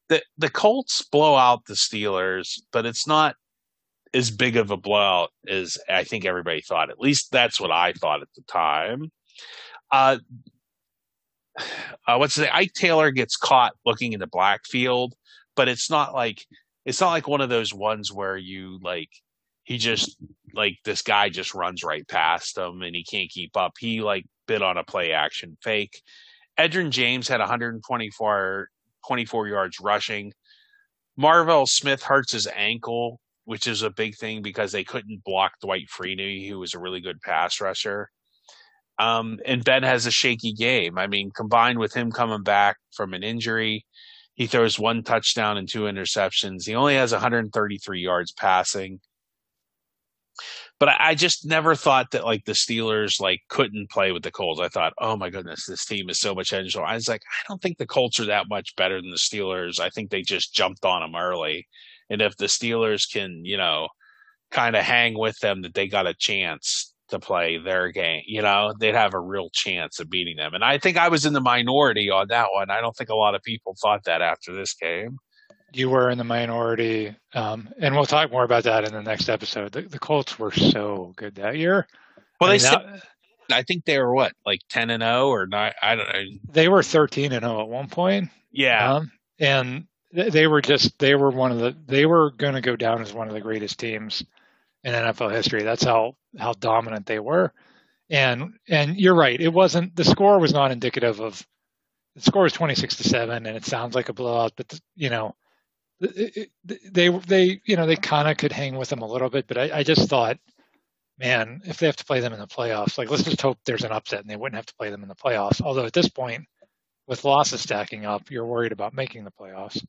The the Colts blow out the Steelers, but it's not as big of a blowout as I think everybody thought. At least that's what I thought at the time. Uh, uh, what's the Ike Taylor gets caught looking in the black field, but it's not like it's not like one of those ones where you like he just like this guy just runs right past him and he can't keep up. He like bit on a play action fake. Edgerrin James had 124 24 yards rushing. Marvell Smith hurts his ankle, which is a big thing because they couldn't block Dwight Freeney, who was a really good pass rusher. Um, and Ben has a shaky game. I mean, combined with him coming back from an injury, he throws one touchdown and two interceptions. He only has 133 yards passing but I, I, just never thought that like the Steelers like couldn't play with the Colts. I thought, oh my goodness, this team is so much engine. I was like, I don't think the Colts are that much better than the Steelers. I think they just jumped on them early, and if the Steelers can, you know, kind of hang with them, that they got a chance to play their game. You know, they'd have a real chance of beating them. And I think I was in the minority on that one. I don't think a lot of people thought that after this game you were in the minority, um, and we'll talk more about that in the next episode. The, the Colts were so good that year. Well, I they that, I think they were what, like ten and zero or not? I don't know. They were thirteen and zero at one point. Yeah, um, and they were just they were one of the they were going to go down as one of the greatest teams in NFL history. That's how how dominant they were. And and you're right. It wasn't the score was not indicative of the score was 26 to 7 and it sounds like a blowout but the, you know they they you know they kind of could hang with them a little bit, but I, I, just thought, man, if they have to play them in the playoffs, like let's just hope there's an upset and they wouldn't have to play them in the playoffs. Although at this point, with losses stacking up, you're worried about making the playoffs.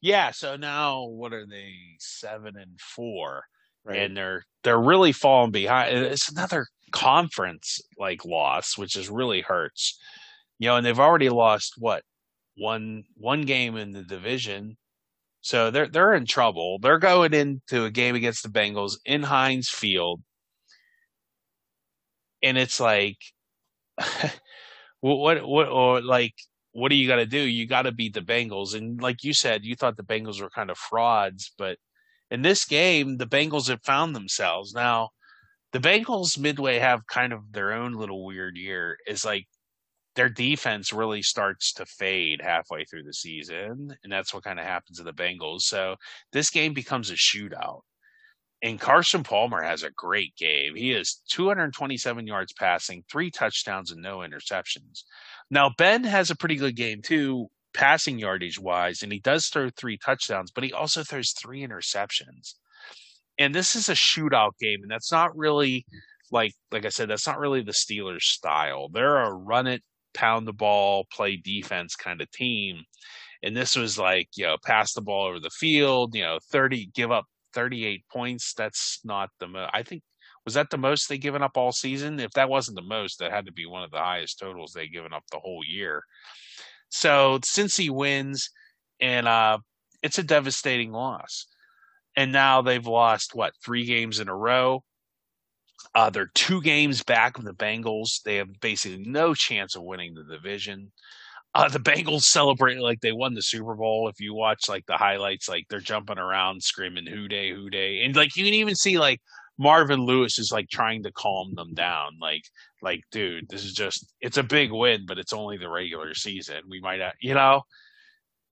Yeah. So now what are they? Seven and four, right. and they're they're really falling behind. It's another conference like loss, which is really hurts. You know, and they've already lost what one one game in the division so they're they're in trouble. They're going into a game against the Bengals in Heinz Field. And it's like what what or like what do you got to do? You got to beat the Bengals. And like you said, you thought the Bengals were kind of frauds, but in this game, the Bengals have found themselves. Now, the Bengals midway have kind of their own little weird year. Is like their defense really starts to fade halfway through the season, and that's what kind of happens to the Bengals. So this game becomes a shootout. And Carson Palmer has a great game. He is 227 yards passing, three touchdowns, and no interceptions. Now, Ben has a pretty good game too, passing yardage wise, and he does throw three touchdowns, but he also throws three interceptions. And this is a shootout game, and that's not really like like I said, that's not really the Steelers style. They're a run it, pound the ball, play defense kind of team. And this was like, you know, pass the ball over the field, you know, 30, give up 38 points. That's not the most. I think, was that the most they given up all season? If that wasn't the most, that had to be one of the highest totals they given up the whole year. So Cincy wins, and uh, it's a devastating loss. And now they've lost what three games in a row. Uh, they're two games back of the Bengals. They have basically no chance of winning the division. Uh, the Bengals celebrate like they won the Super Bowl. If you watch like the highlights, like they're jumping around screaming "Who Dey, Who Dey," and like you can even see like Marvin Lewis is like trying to calm them down. Like, like, dude, this is just it's a big win, but it's only the regular season. We might, have, you know,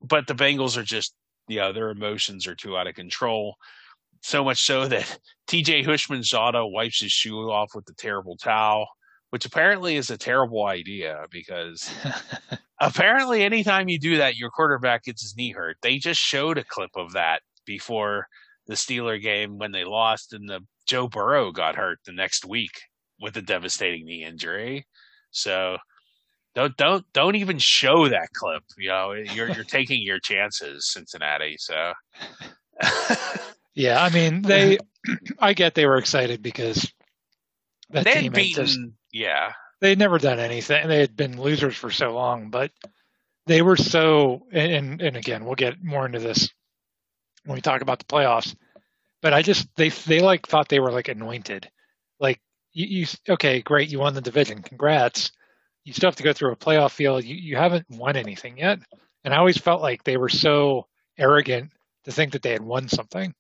but the Bengals are just, you know, their emotions are too out of control. So much so that TJ Houshmandzadeh wipes his shoe off with the terrible towel, which apparently is a terrible idea because apparently anytime you do that, your quarterback gets his knee hurt. They just showed a clip of that before the Steeler game when they lost and the Joe Burrow got hurt the next week with a devastating knee injury. So don't don't don't even show that clip. You know, you're you're taking your chances, Cincinnati. So yeah, I mean they. I get they were excited because that they had beaten. Just, yeah, they had never done anything. They had been losers for so long, but they were so. And and again, we'll get more into this when we talk about the playoffs. But I just they they like thought they were like anointed. Like you, you okay, great, you won the division, congrats you still have to go through a playoff field. You, you haven't won anything yet. And I always felt like they were so arrogant to think that they had won something.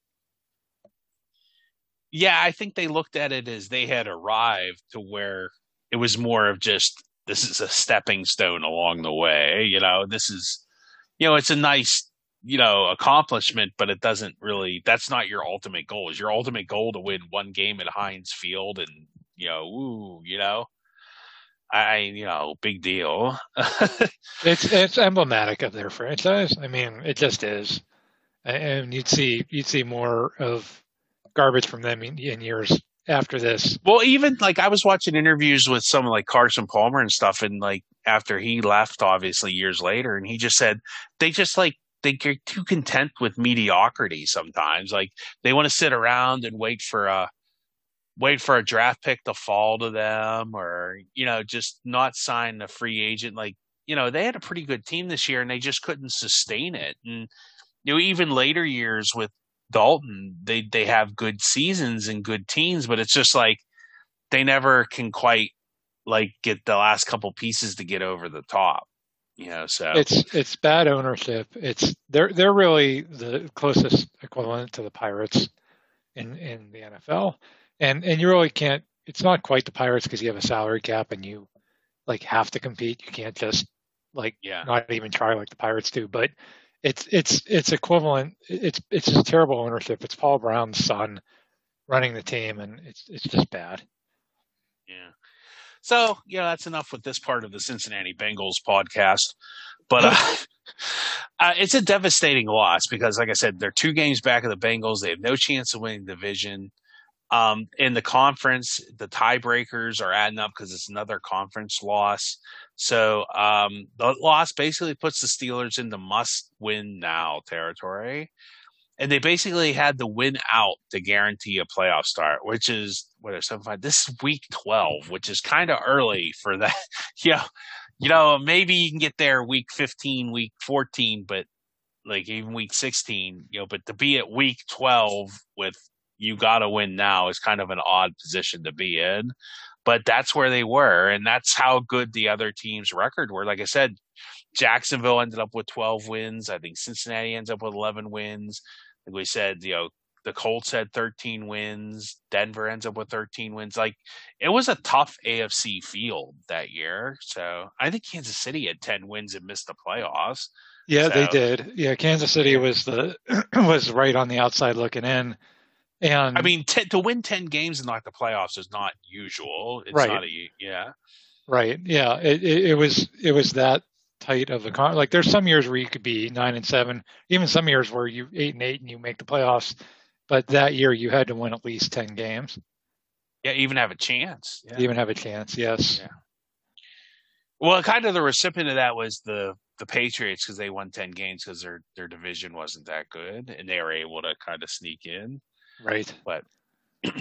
Yeah, I think they looked at it as they had arrived to where it was more of just this is a stepping stone along the way. You know, this is, you know, it's a nice, you know, accomplishment, but it doesn't really, that's not your ultimate goal. Is your ultimate goal to win one game at Heinz Field and, you know, ooh, you know, I, you know, big deal. it's it's emblematic of their franchise. I mean, it just is, and you'd see you'd see more of garbage from them in, in years after this. Well, even like I was watching interviews with some like Carson Palmer and stuff, and like after he left, obviously years later, and he just said they just like they get too content with mediocrity sometimes. Like they want to sit around and wait for a wait for a draft pick to fall to them or, you know, just not sign a free agent. Like, you know, they had a pretty good team this year and they just couldn't sustain it. And, you know, even later years with Dalton, they, they have good seasons and good teams, but it's just like they never can quite like get the last couple pieces to get over the top. You know, so it's it's bad ownership. It's they're they're really the closest equivalent to the Pirates in in the NFL and and you really can't. It's not quite the Pirates because you have a salary cap and you like have to compete. You can't just like yeah. not even try like the Pirates do. But it's it's it's equivalent. It's it's just terrible ownership. It's Paul Brown's son running the team, and it's it's just bad. Yeah. So yeah, that's enough with this part of the Cincinnati Bengals podcast. But uh, uh, it's a devastating loss because, like I said, they're two games back of the Bengals. They have no chance of winning the division. Um, in the conference, the tiebreakers are adding up because it's another conference loss. So um, the loss basically puts the Steelers into must-win now territory, and they basically had to win out to guarantee a playoff start, which is what are seven five. This is week twelve, which is kind of early for that. yeah, you know, maybe you can get there week fifteen, week fourteen, but like even week 16, you know, but to be at week 12 with you got to win now is kind of an odd position to be in. But that's where they were, and that's how good the other team's record were. Like I said, Jacksonville ended up with 12 wins. I think Cincinnati ends up with 11 wins. Like we said, you know, the Colts had 13 wins. Denver ends up with 13 wins. Like it was a tough AFC field that year. So I think Kansas City had 10 wins and missed the playoffs. Yeah, so, they did. Yeah, Kansas City was the was right on the outside looking in. And I mean, t- to win ten games in like the playoffs is not usual. It's right. not a yeah. Right. Yeah. It, it, it was it was that tight of a con. Like there's some years where you could be nine and seven, even some years where you eight and eight and you make the playoffs, but that year you had to win at least ten games. Yeah, even have a chance. Yeah. Even have a chance. Yes. Yeah. Well, kind of the recipient of that was the the Patriots because they won ten games because their their division wasn't that good and they were able to kind of sneak in. Right. But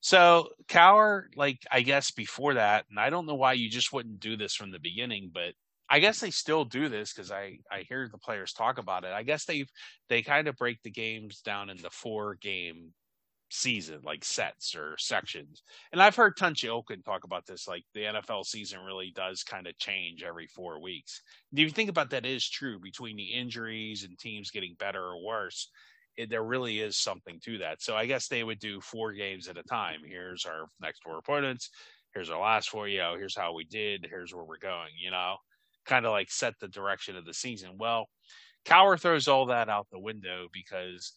so Cowher, like I guess before that, and I don't know why you just wouldn't do this from the beginning, but I guess they still do this because I I hear the players talk about it. I guess they they kind of break the games down into four game season, like sets or sections. And I've heard Tunch Ilkin talk about this, like the NFL season really does kind of change every four weeks. Do you think about that is true between the injuries and teams getting better or worse? It, there really is something to that. So I guess they would do four games at a time. Here's our next four opponents. Here's our last four. You know, here's how we did. Here's where we're going. You know, kind of like set the direction of the season. Well, Cowher throws all that out the window because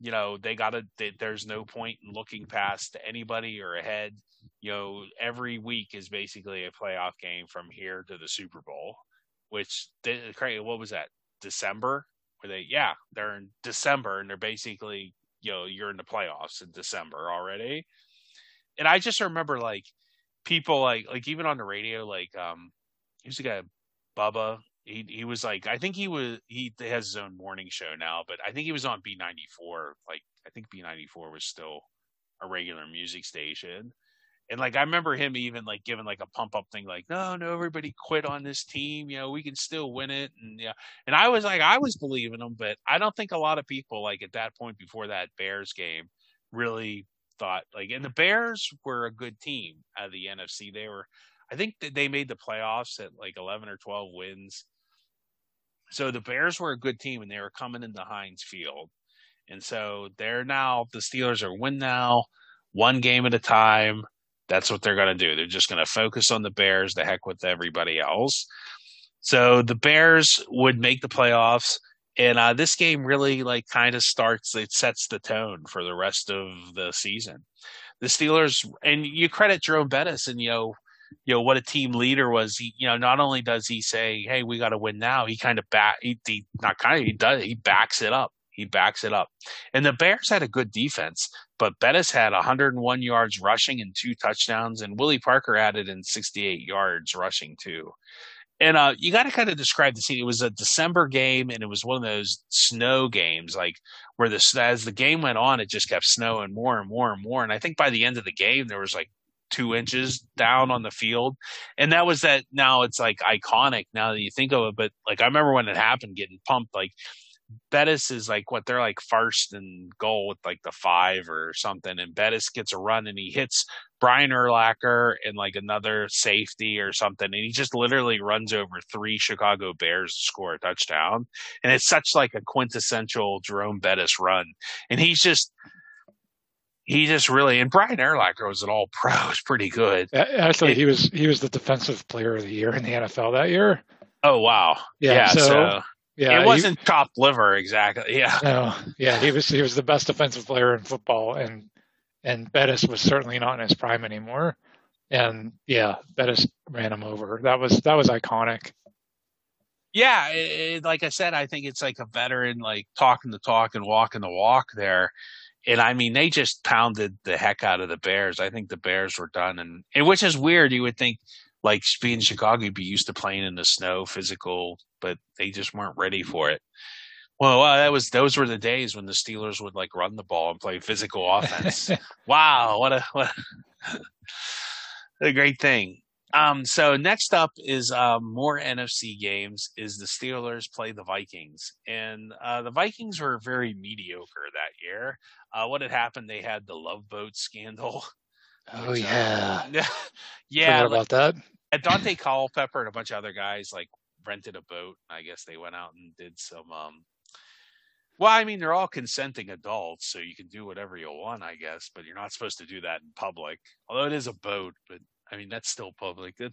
you know they got to there's no point in looking past anybody or ahead you know every week is basically a playoff game from here to the super bowl which they, what was that december where they yeah they're in december and they're basically you know you're in the playoffs in december already and i just remember like people like like even on the radio like um who's the guy bubba he he was like I think he was he has his own morning show now, but I think he was on B ninety four. Like I think B ninety four was still a regular music station. And like I remember him even like giving like a pump up thing, like, no, no, everybody quit on this team, you know, we can still win it. And yeah. And I was like, I was believing him, but I don't think a lot of people like at that point before that Bears game really thought like and the Bears were a good team out of the NFC. They were I think that they made the playoffs at like eleven or twelve wins so the Bears were a good team and they were coming into Heinz Field. And so they're now, the Steelers are win now, one game at a time. That's what they're going to do. They're just going to focus on the Bears, the heck with everybody else. So the Bears would make the playoffs. And uh, this game really like kind of starts, it sets the tone for the rest of the season. The Steelers, and you credit Jerome Bettis and, you know, you know what a team leader was. He, you know, not only does he say, "Hey, we got to win now," he kind of back, he, he not kind of, he does, he backs it up. He backs it up. And the Bears had a good defense, but Bettis had 101 yards rushing and two touchdowns, and Willie Parker added in 68 yards rushing too. And uh, you got to kind of describe the scene. It was a December game, and it was one of those snow games, like where the as the game went on, it just kept snowing more and more and more. And I think by the end of the game, there was like two inches down on the field. And that was that now it's like iconic now that you think of it. But like I remember when it happened getting pumped, like Bettis is like what they're like first and goal with like the five or something. And Bettis gets a run and he hits Brian Urlacher and like another safety or something. And he just literally runs over three Chicago Bears to score a touchdown. And it's such like a quintessential Jerome Bettis run. And he's just he just really and Brian Urlacher was an all pro, was pretty good. Actually, it, he was he was the defensive player of the year in the NFL that year. Oh wow, yeah. yeah so, so, yeah, it wasn't he, top liver exactly. Yeah, no, yeah, he was he was the best defensive player in football, and and Bettis was certainly not in his prime anymore. And yeah, Bettis ran him over. That was that was iconic. Yeah, it, like I said, I think it's like a veteran, like talking the talk and walking the walk there and I mean, they just pounded the heck out of the Bears. I think the Bears were done, and, and which is weird. You would think, like being Chicago, you'd be used to playing in the snow, physical, but they just weren't ready for it. Well, uh, that was those were the days when the Steelers would like run the ball and play physical offense. wow, what a what a great thing. Um, so next up is um, more NFC games. Is the Steelers play the Vikings, and uh, the Vikings were very mediocre that year. Uh, what had happened? They had the Love Boat scandal. Oh which, yeah, uh, yeah. What about that? And Daunte Culpepper and a bunch of other guys like rented a boat. I guess they went out and did some. Um, well, I mean, they're all consenting adults, so you can do whatever you want, I guess. But you're not supposed to do that in public. Although it is a boat, but I mean, that's still public. It,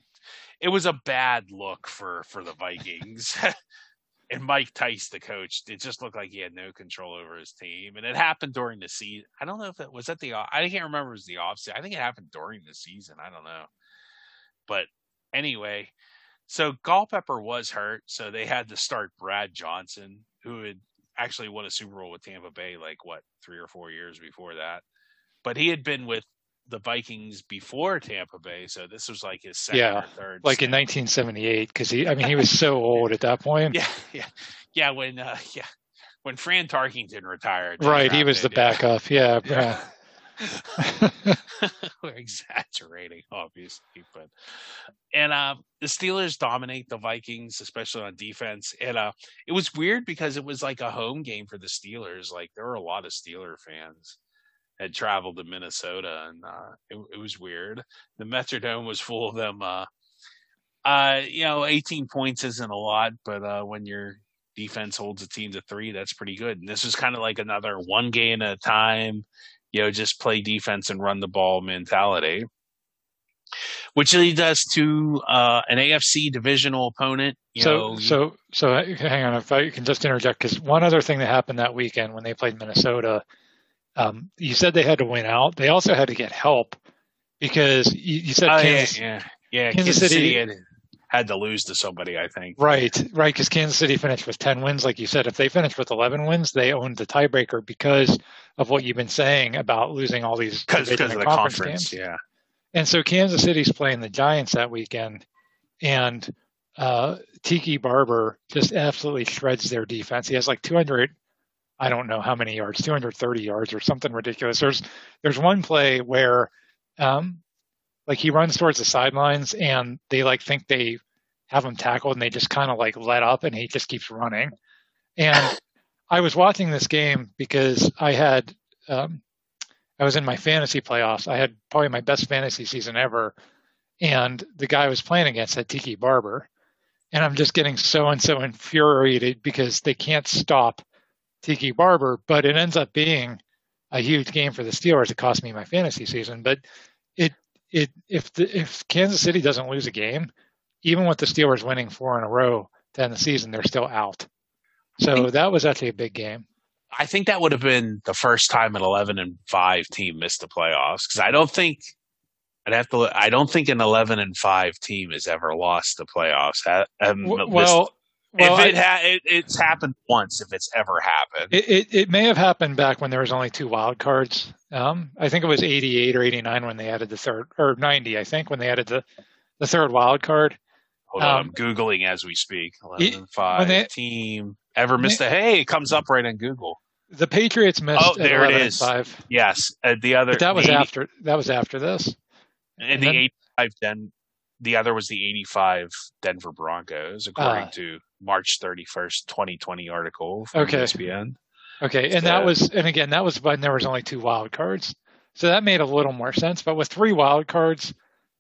it was a bad look for for the Vikings. and Mike Tice, the coach, it just looked like he had no control over his team. And it happened during the season. I don't know if it was at the I can't remember it was the off. I think it happened during the season. I don't know. But anyway, so Culpepper was hurt, so they had to start Brad Johnson, who had actually won a Super Bowl with Tampa Bay like what three or four years before that. But he had been with the Vikings before Tampa Bay, so this was like his second Yeah, or third. like in 1978 because he I mean he was so old at that point. Yeah, yeah, yeah. When uh, yeah, when Fran Tarkenton retired, right, he was the backup. Yeah, Yeah. We're exaggerating, obviously, but and uh, the Steelers dominate the Vikings, especially on defense. And uh, it was weird because it was like a home game for the Steelers. Like there were a lot of Steeler fans had traveled to Minnesota, and uh, it, it was weird. The Metrodome was full of them. Uh, uh, you know, 18 points isn't a lot, but uh, when your defense holds a team to three, that's pretty good. And this was kind of like another one game at a time you know, just play defense and run the ball mentality. Which leads us to uh, an AFC divisional opponent. You so know, so so uh, hang on if I can just interject because one other thing that happened that weekend when they played Minnesota, um, you said they had to win out. They also had to get help because you, you said oh, Kansas, yeah, yeah, yeah. Kansas Kansas, City- City, had, to lose to somebody, I think. Right, right, because Kansas City finished with 10 wins. Like you said, if they finished with 11 wins, they owned the tiebreaker because of what you've been saying about losing all these Because of the conference conference, games. yeah. And so Kansas City's playing the Giants that weekend, and uh, Tiki Barber just absolutely shreds their defense. He has like 200, I don't know how many yards, 230 yards or something ridiculous. There's there's one play where, um, like he runs towards the sidelines and they like think they have him tackled and they just kind of like let up and he just keeps running. And I was watching this game because I had um, I was in my fantasy playoffs. I had probably my best fantasy season ever, and the guy I was playing against had Tiki Barber, and I'm just getting so and so infuriated because they can't stop Tiki Barber. But it ends up being a huge game for the Steelers. It cost me my fantasy season, but it it if the, if Kansas City doesn't lose a game, even with the Steelers winning four in a row to end the season, they're still out. So that was actually a big game. I think that would have been the first time an 11 and 5 team missed the playoffs because I don't think I'd have to. I don't think an 11 and 5 team has ever lost the playoffs. Ha- um, Well, well, if it, I- ha- it it's happened once, if it's ever happened. It, it it may have happened back when there was only two wild cards. Um, I think it was 88 or 89 when they added the third, or 90, I think, when they added the the third wild card. Hold on, um, I'm googling as we speak. 11 it- and 5 when they- team ever missed a hey? It comes up right on Google. The Patriots missed Oh, there it 11 and 5, Yes, uh, the other but that was 80 after that was after this. and and the then- 85 Den. The other was the 85 Denver Broncos, according Ah. to March 31st, 2020 article from Okay. ESPN. Okay, and that was and again that was when there was only two wild cards, so that made a little more sense. But with three wild cards,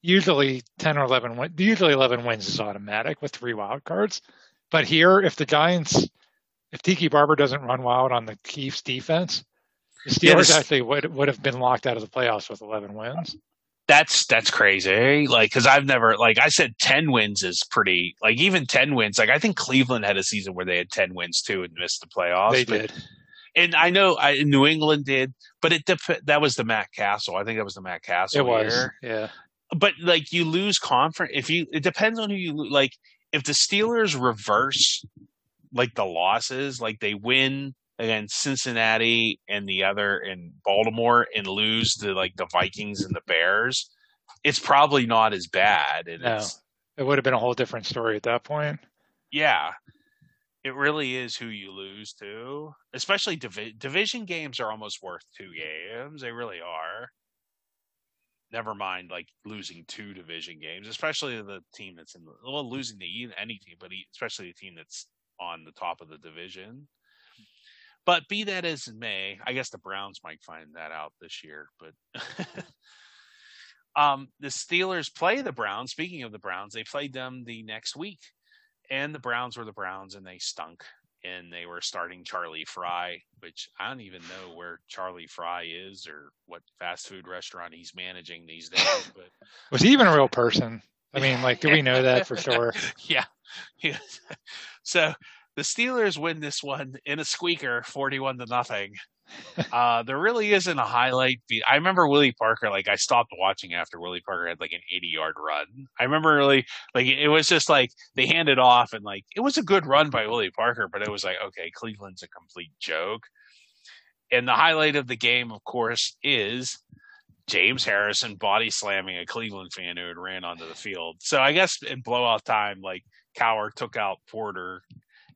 usually 10 or 11 win, usually 11 wins is automatic with three wild cards. But here, if the Giants, if Tiki Barber doesn't run wild on the Chiefs defense, the Yeah, Steelers this- actually would would have been locked out of the playoffs with 11 wins. That's that's crazy. Eh? Like, because I've never like I said, ten wins is pretty. Like even ten wins. Like I think Cleveland had a season where they had ten wins too and missed the playoffs. they but- did. and I know I, New England did, but it dep- that was the Matt Cassel. I think that was the Matt Cassel. It was. year. Yeah. But like you lose conference if you. It depends on who you like. If the Steelers reverse like the losses, like they win against Cincinnati and the other in Baltimore and lose to like the Vikings and the Bears, it's probably not as bad. And No. it's It would have been a whole different story at that point. yeah, it really is who you lose to. Especially divi- division games are almost worth two games. They really are. Never mind like losing two division games, especially the team that's in the well, losing to e- any team, but especially the team that's on the top of the division. But be that as it may, I guess the Browns might find that out this year. But um, the Steelers play the Browns. Speaking of the Browns, they played them the next week, and the Browns were the Browns, and they stunk. And they were starting Charlie Frye, which I don't even know where Charlie Frye is or what fast food restaurant he's managing these days. But Was he even a real person? I mean, like, do we know that for sure? yeah. Yeah. so the Steelers win this one in a squeaker, forty-one to nothing. Uh, there really isn't a highlight. Be- I remember Willie Parker. Like I stopped watching after Willie Parker had like an eighty-yard run. I remember really like it was just like they handed off and like it was a good run by Willie Parker, but it was like okay, Cleveland's a complete joke. And the highlight of the game, of course, is James Harrison body slamming a Cleveland fan who had ran onto the field. So I guess in blowout time, like Cowher took out Porter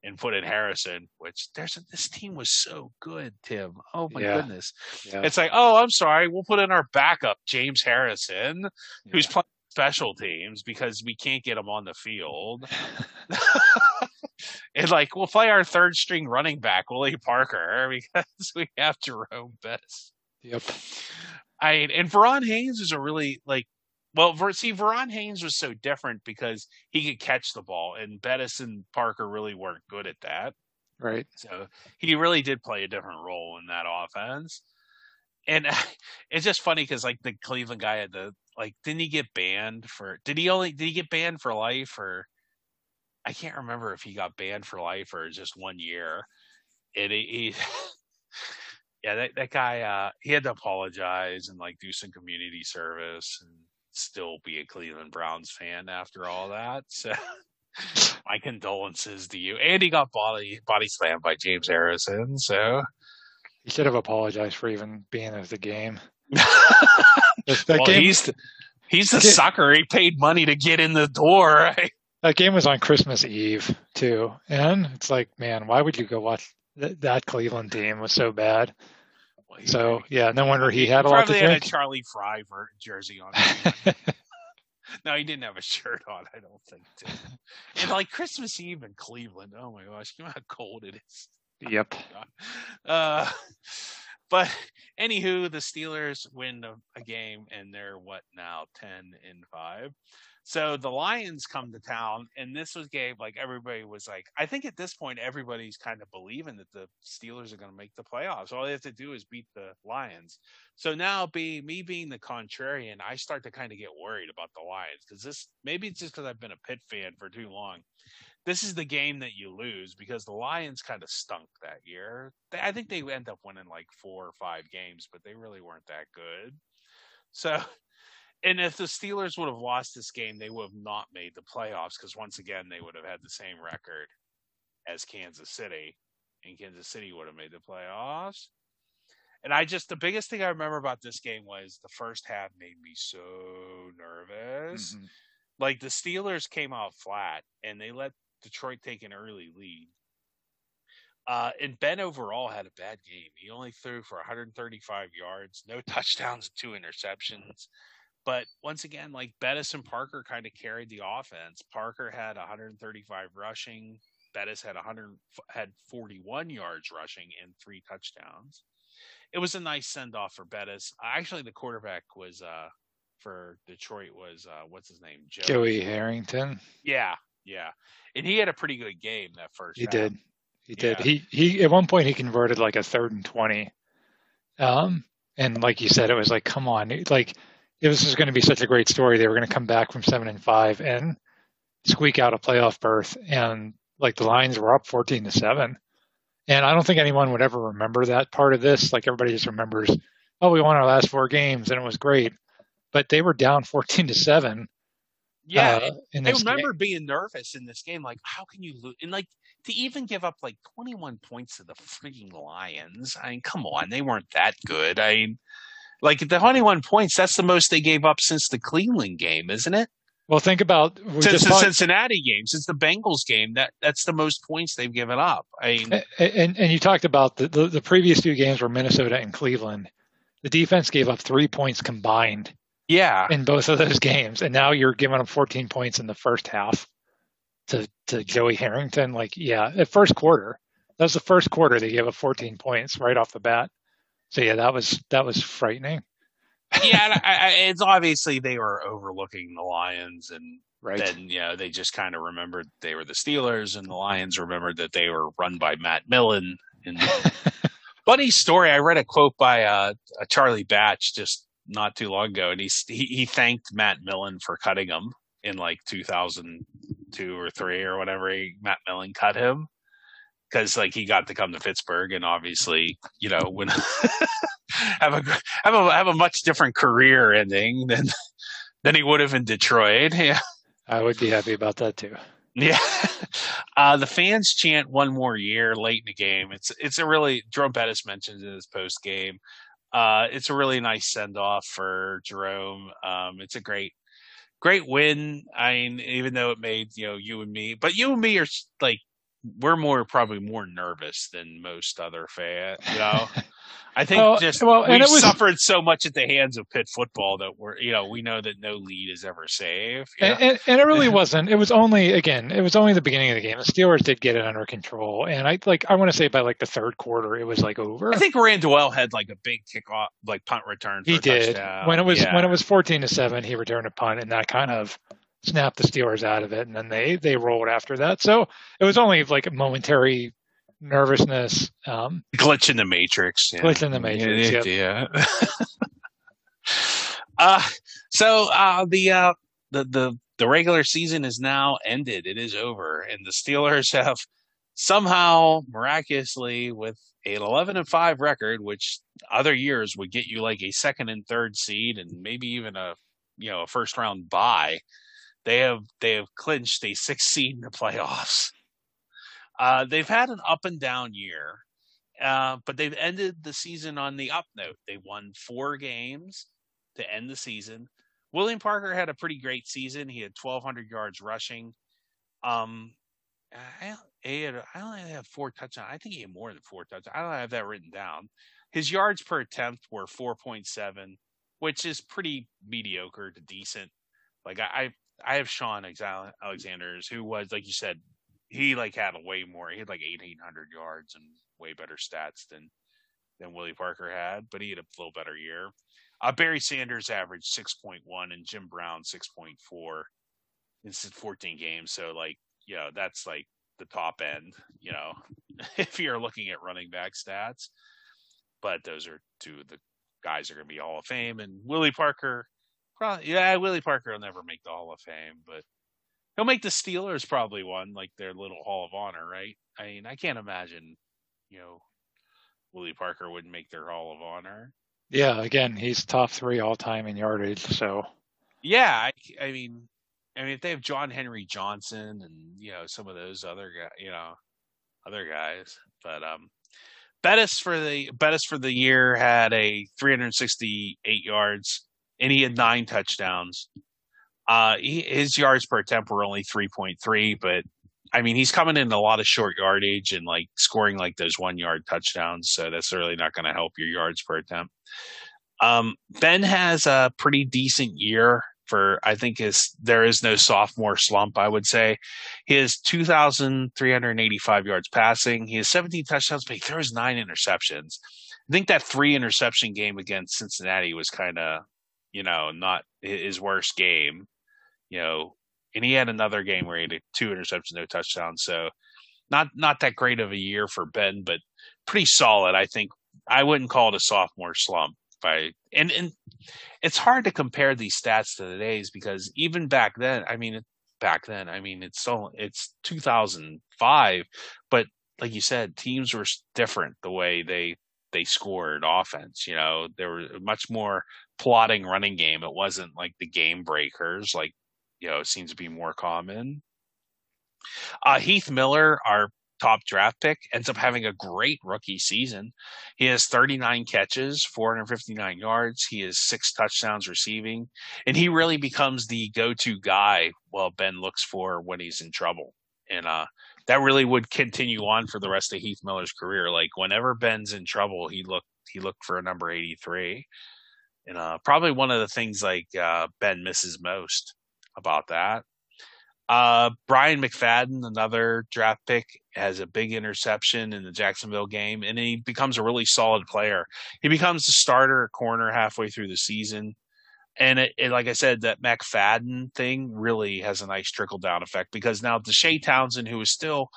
and put in Harrison, which there's a, this team was so good, Tim. Oh my Yeah. goodness. Yeah. It's like, oh, I'm sorry, we'll put in our backup, James Harrison, who's playing special teams because we can't get him on the field. and like we'll play our third string running back, Willie Parker, because we have Jerome Bettis. Yep. I and Verron Haynes is a really like well, see, Verron Haynes was so different because he could catch the ball, and Bettis and Parker really weren't good at that. Right. So he really did play a different role in that offense. And it's just funny because like the Cleveland guy had the like, didn't he get banned for? Did he only did he get banned for life or? I can't remember if he got banned for life or just one year. And he, he yeah, that that guy uh, he had to apologize and like do some community service and still be a Cleveland Browns fan after all that. So my condolences to you. And he got body body slammed by James Harrison. So He should have apologized for even being at the game. That, well, game, he's the, he's the sucker. He paid money to get in the door. Right? that game was on Christmas Eve too, and it's like, man, why would you go watch th- that Cleveland team was so bad? So yeah, no wonder he had a lot to probably had a. Charlie Frye jersey on. no, he didn't have a shirt on. I don't think. Too. And like Christmas Eve in Cleveland. Oh my gosh, you know how cold it is. yep. Uh, but anywho, the Steelers win a, a game and they're what now ten and five. So the Lions come to town, and this was game like everybody was like, I think at this point everybody's kind of believing that the Steelers are going to make the playoffs. All they have to do is beat the Lions. So now, being me being the contrarian, I start to kind of get worried about the Lions because this maybe it's just because I've been a Pitt fan for too long this is the game that you lose because the Lions kind of stunk that year. I think they end up winning like four or five games, but they really weren't that good. So, and if the Steelers would have lost this game, they would have not made the playoffs because once again, they would have had the same record as Kansas City, and Kansas City would have made the playoffs. And I just, the biggest thing I remember about this game was the first half made me so nervous Mhm. like the Steelers came out flat and they let Detroit take an early lead. Uh, and Ben overall had a bad game. He only threw for 135 yards, no touchdowns, two interceptions. But once again, like Bettis and Parker kind of carried the offense. Parker had 135 rushing. Bettis had 100 had 41 yards rushing and three touchdowns. It was a nice send off for Bettis. Actually, the quarterback was uh, for Detroit was uh, what's his name? Joey Harrington. Yeah, yeah, and he had a pretty good game that first. He half. did. He did. He he at one point he converted like a third and twenty. Um and like you said, it was like, come on, like it was going to be such a great story. They were going to come back from seven and five and squeak out a playoff berth, and like the Lions were up fourteen to seven. And I don't think anyone would ever remember that part of this. Like everybody just remembers, oh, we won our last four games and it was great, but they were down fourteen to seven. Yeah, uh, I remember game. being nervous in this game. Like, how can you lose? And like to even give up like 21 points to the freaking Lions. I mean, come on, they weren't that good. I mean, like the 21 points. That's the most they gave up since the Cleveland game, isn't it? Well, think about Since the talked- Cincinnati game, since the Bengals game, that that's the most points they've given up. I mean, And and you talked about the, the the previous two games were Minnesota and Cleveland. The defense gave up three points combined yeah, in both of those games, and now you're giving up 14 points in the first half to to Joey Harrington. Like, yeah, at first quarter, that was the first quarter they gave up 14 points right off the bat. So yeah, that was that was frightening. yeah. I, I, it's obviously they were overlooking the Lions and Right. then you know they just kind of remembered they were the Steelers, and the Lions remembered that they were run by Matt Millen. And funny story, I read a quote by uh, a Charlie Batch just not too long ago, and he, he he thanked Matt Millen for cutting him in like 2002 or three or whatever. He, Matt Millen cut him because like he got to come to Pittsburgh, and obviously you know when have a have a have a much different career ending than than he would have in Detroit. Yeah. I would be happy about that too. Yeah. Uh, the fans chant one more year late in the game. It's it's a really Jerome Bettis mentioned in his post game. uh, it's a really nice send off for Jerome. Um, it's a great, great win. I mean, even though it made you know you and me, but you and me are like we're more probably more nervous than most other fans. You know, I think well, just well, we was, suffered so much at the hands of Pitt football that we're you know we know that no lead is ever safe. And, and, and, it really wasn't. It was only again, it was only the beginning of the game. The Steelers did get it under control, and I like I want to say by like the third quarter, it was like over. I think Randle had like a big kickoff, like punt return. he did touchdown. when it was yeah. when it was fourteen to seven. He returned a punt, and that kind of snapped the Steelers out of it, and then they they rolled after that. So it was only like a momentary nervousness. Um, glitch in the matrix. Yeah. Glitch in the matrix. Yeah. Yep. yeah. uh, so uh, the uh, the the the regular season is now ended. It is over, and the Steelers have somehow miraculously with an 11 and 5 record which other years would get you like a second and third seed and maybe even a you know a first round bye they have they have clinched a six seed in the playoffs. Uh, they've had an up and down year, uh, but they've ended the season on the up note. They won four games to end the season. William Parker had a pretty great season. He had 1,200 yards rushing. Um, I, had, I only have four touchdowns. I think he had more than four touchdowns. I don't have that written down. His yards per attempt were 4.7, which is pretty mediocre to decent. Like I, I have Shaun Alexander's, who was like you said, he like had a way more. He had like eighteen hundred yards and way better stats than than Willie Parker had, but he had a little better year. Uh, Barry Sanders averaged six point one and Jim Brown six point four in fourteen games. So like, you know, that's like the top end. You know, if you're looking at running back stats, but those are two of the guys are going to be Hall of Fame. And Willie Parker Probably, yeah. Willie Parker will never make the Hall of Fame, but he'll make the Steelers probably one, like their little Hall of Honor, right? I mean, I can't imagine, you know, Willie Parker wouldn't make their Hall of Honor. Yeah, again, he's top three all time in yardage. So, yeah, I, I mean, I mean, if they have John Henry Johnson and you know some of those other guys, you know, other guys, but um, Bettis for the Bettis for the year had a 368 yards, and he had nine touchdowns. Uh, he, his yards per attempt were only 3.3, but I mean, he's coming in a lot of short yardage and like scoring like those one yard touchdowns. So that's really not going to help your yards per attempt. Um, ben has a pretty decent year for, I think his, there is no sophomore slump, I would say. He has 2,385 yards passing. He has 17 touchdowns, but he throws nine interceptions. I think that three interception game against Cincinnati was kind of you know, not his worst game, you know, and he had another game where he had two interceptions, no touchdowns. So not not that great of a year for Ben, but pretty solid. I think I wouldn't call it a sophomore slump. By and and it's hard to compare these stats to today's because even back then, I mean, back then, I mean, it's so it's 2005, but like you said, teams were different the way they they scored offense. You know, there were much more plotting running game. It wasn't like the game breakers, like you know, it seems to be more common. Uh, Heath Miller, our top draft pick, ends up having a great rookie season. He has 39 catches, 459 yards. He has six touchdowns receiving, and he really becomes the go-to guy. while Ben looks for when he's in trouble, and uh, that really would continue on for the rest of Heath Miller's career. Like whenever Ben's in trouble, he looked he looked for a number 83. And uh, probably one of the things like uh, Ben misses most about that. Uh, Bryant McFadden, another draft pick, has a big interception in the Jacksonville game, and he becomes a really solid player. He becomes the starter corner halfway through the season and it, it, like I said, that McFadden thing really has a nice trickle down effect because now Deshea Townsend, who is still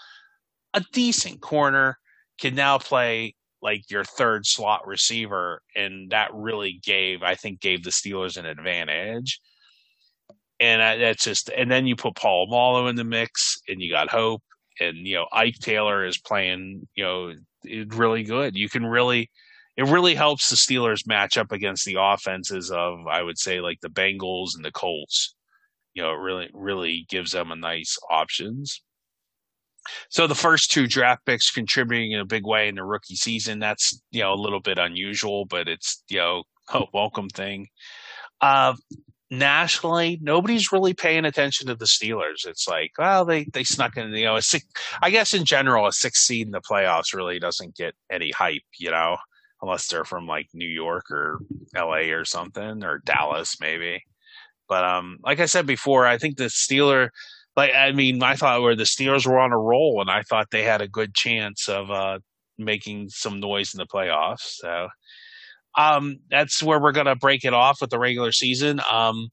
a decent corner, can now play like your third slot receiver, and that really gave, I think, gave the Steelers an advantage. And that's just, and then you put Polamalu in the mix, and you got Hope, and you know Ike Taylor is playing, you know, really good. You can really it really helps the Steelers match up against the offenses of I would say like the Bengals and the Colts. You know, it really really gives them a nice options. So the first two draft picks contributing in a big way in the rookie season, that's, you know, a little bit unusual, but it's, you know, a welcome thing. Uh, nationally, nobody's really paying attention to the Steelers. It's like, well, they, they snuck in, you know, a six, I guess in general, a six seed in the playoffs really doesn't get any hype, you know, unless they're from like New York or LA or something or Dallas maybe. But, um, like I said before, I think the Steeler, like, I mean, I thought where the Steelers were on a roll and I thought they had a good chance of, uh, making some noise in the playoffs. So, um, that's where we're to break it off with the regular season. Um,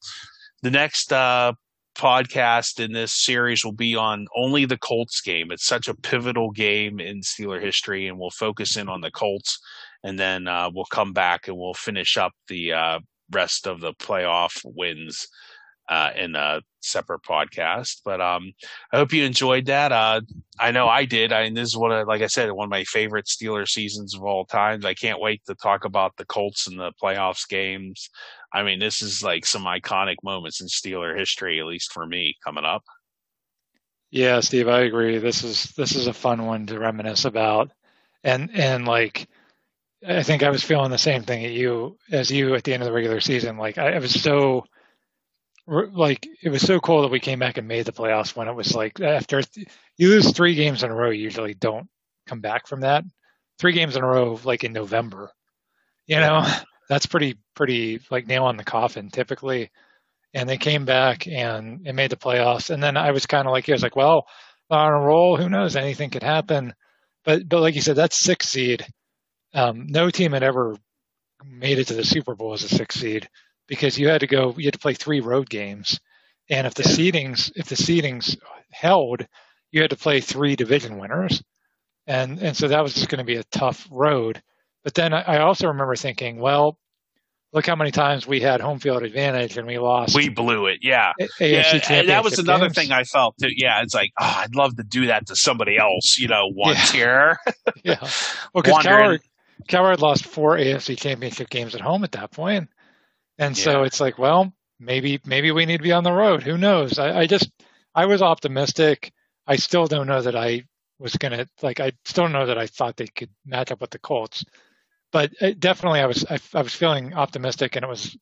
the next uh, podcast in this series will be on only the Colts game. It's such a pivotal game in Steeler history, and we'll focus in on the Colts, and then uh, we'll come back and we'll finish up the uh, rest of the playoff wins uh, in a separate podcast. But um, I hope you enjoyed that. Uh, I know I did. I mean, this is one of, like I said, one of my favorite Steeler seasons of all times. I can't wait to talk about the Colts and the playoffs games. I mean, this is like some iconic moments in Steeler history, at least for me, coming up. Yeah, Steve, I agree. This is this is a fun one to reminisce about, and and like I think I was feeling the same thing at you as you at the end of the regular season. Like I, I was so like it was so cool that we came back and made the playoffs when it was like after you lose three games in a row, you usually don't come back from that. Three games in a row, like in November, you know, that's pretty pretty like nail on the coffin typically. And they came back and it made the playoffs. And then I was kind of like, I was like, well, on a roll, who knows? Anything could happen. But but like you said, that's six seed. Um, no team had ever made it to the Super Bowl as a six seed because you had to go, you had to play three road games, and if the yeah. seedings if the seedings held, you had to play three division winners, and and so that was just going to be a tough road. But then I also remember thinking, well, look how many times we had home field advantage and we lost. We blew it, yeah. yeah and that was another games. thing I felt too. Yeah, it's like, oh, I'd love to do that to somebody else, you know, once yeah. here. yeah. Well, because Cowher, Cowher lost four AFC championship games at home at that point. And yeah. so it's like, well, maybe maybe we need to be on the road. Who knows? I, I just I was optimistic. I still don't know that I was gonna like. I still don't know that I thought they could match up with the Colts, but uh, definitely I was I, I was feeling optimistic, and it was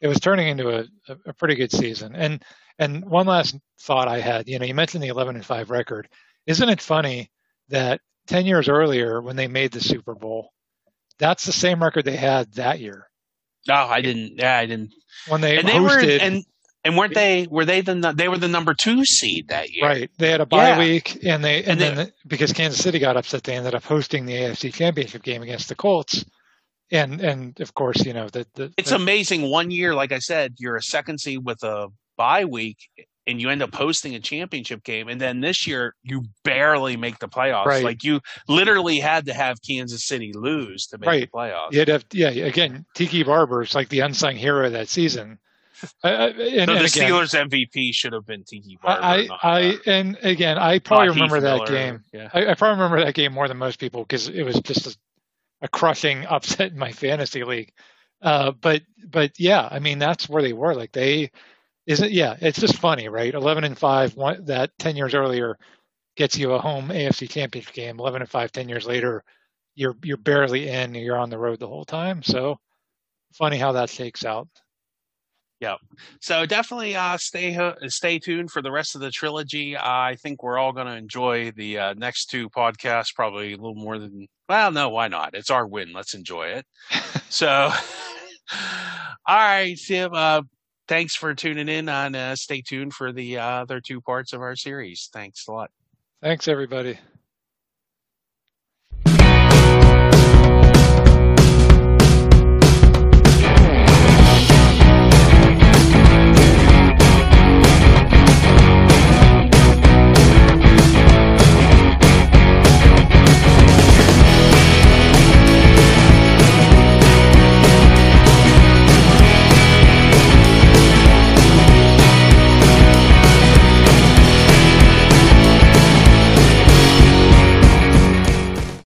it was turning into a, a pretty good season. And and one last thought I had, you know, you mentioned the 11 and 5 record. Isn't it funny that 10 years earlier when they made the Super Bowl, that's the same record they had that year. No, I didn't. Yeah, I didn't. When they and they hosted, were and and weren't they were they the they were the number two seed that year? Right. They had a bye yeah. week, and they and, and then they, because Kansas City got upset, they ended up hosting the AFC Championship game against the Colts. And and of course, you know that the it's the, amazing. One year, like I said, you're a second seed with a bye week, and you end up hosting a championship game and then this year you barely make the playoffs right. like you literally had to have kansas city lose to make right. the playoffs you had to have, yeah again tiki barber is like the unsung hero that season uh, uh and, so the again, Steelers MVP should have been Tiki Barber. I, I, and again, I probably remember that Miller. game. Yeah. I, I, probably remember that game more than most people because it was just a, a, crushing upset in my fantasy league. Uh, but, but yeah, I mean, that's where they were. Like they, isn't yeah it's just funny right? 11 and 5 one, that 10 years earlier gets you a home afc championship game. 11 and 5 10 years later you're you're barely in you're on the road the whole time. So funny how that shakes out. Yeah so definitely uh, stay stay tuned for the rest of the trilogy. Uh, i think we're all going to enjoy the uh, next two podcasts probably a little more than well no why not? It's our win. Let's enjoy it. So all right Tim. Thanks for tuning in on uh, stay tuned for the uh, other two parts of our series. Thanks a lot. Thanks, everybody.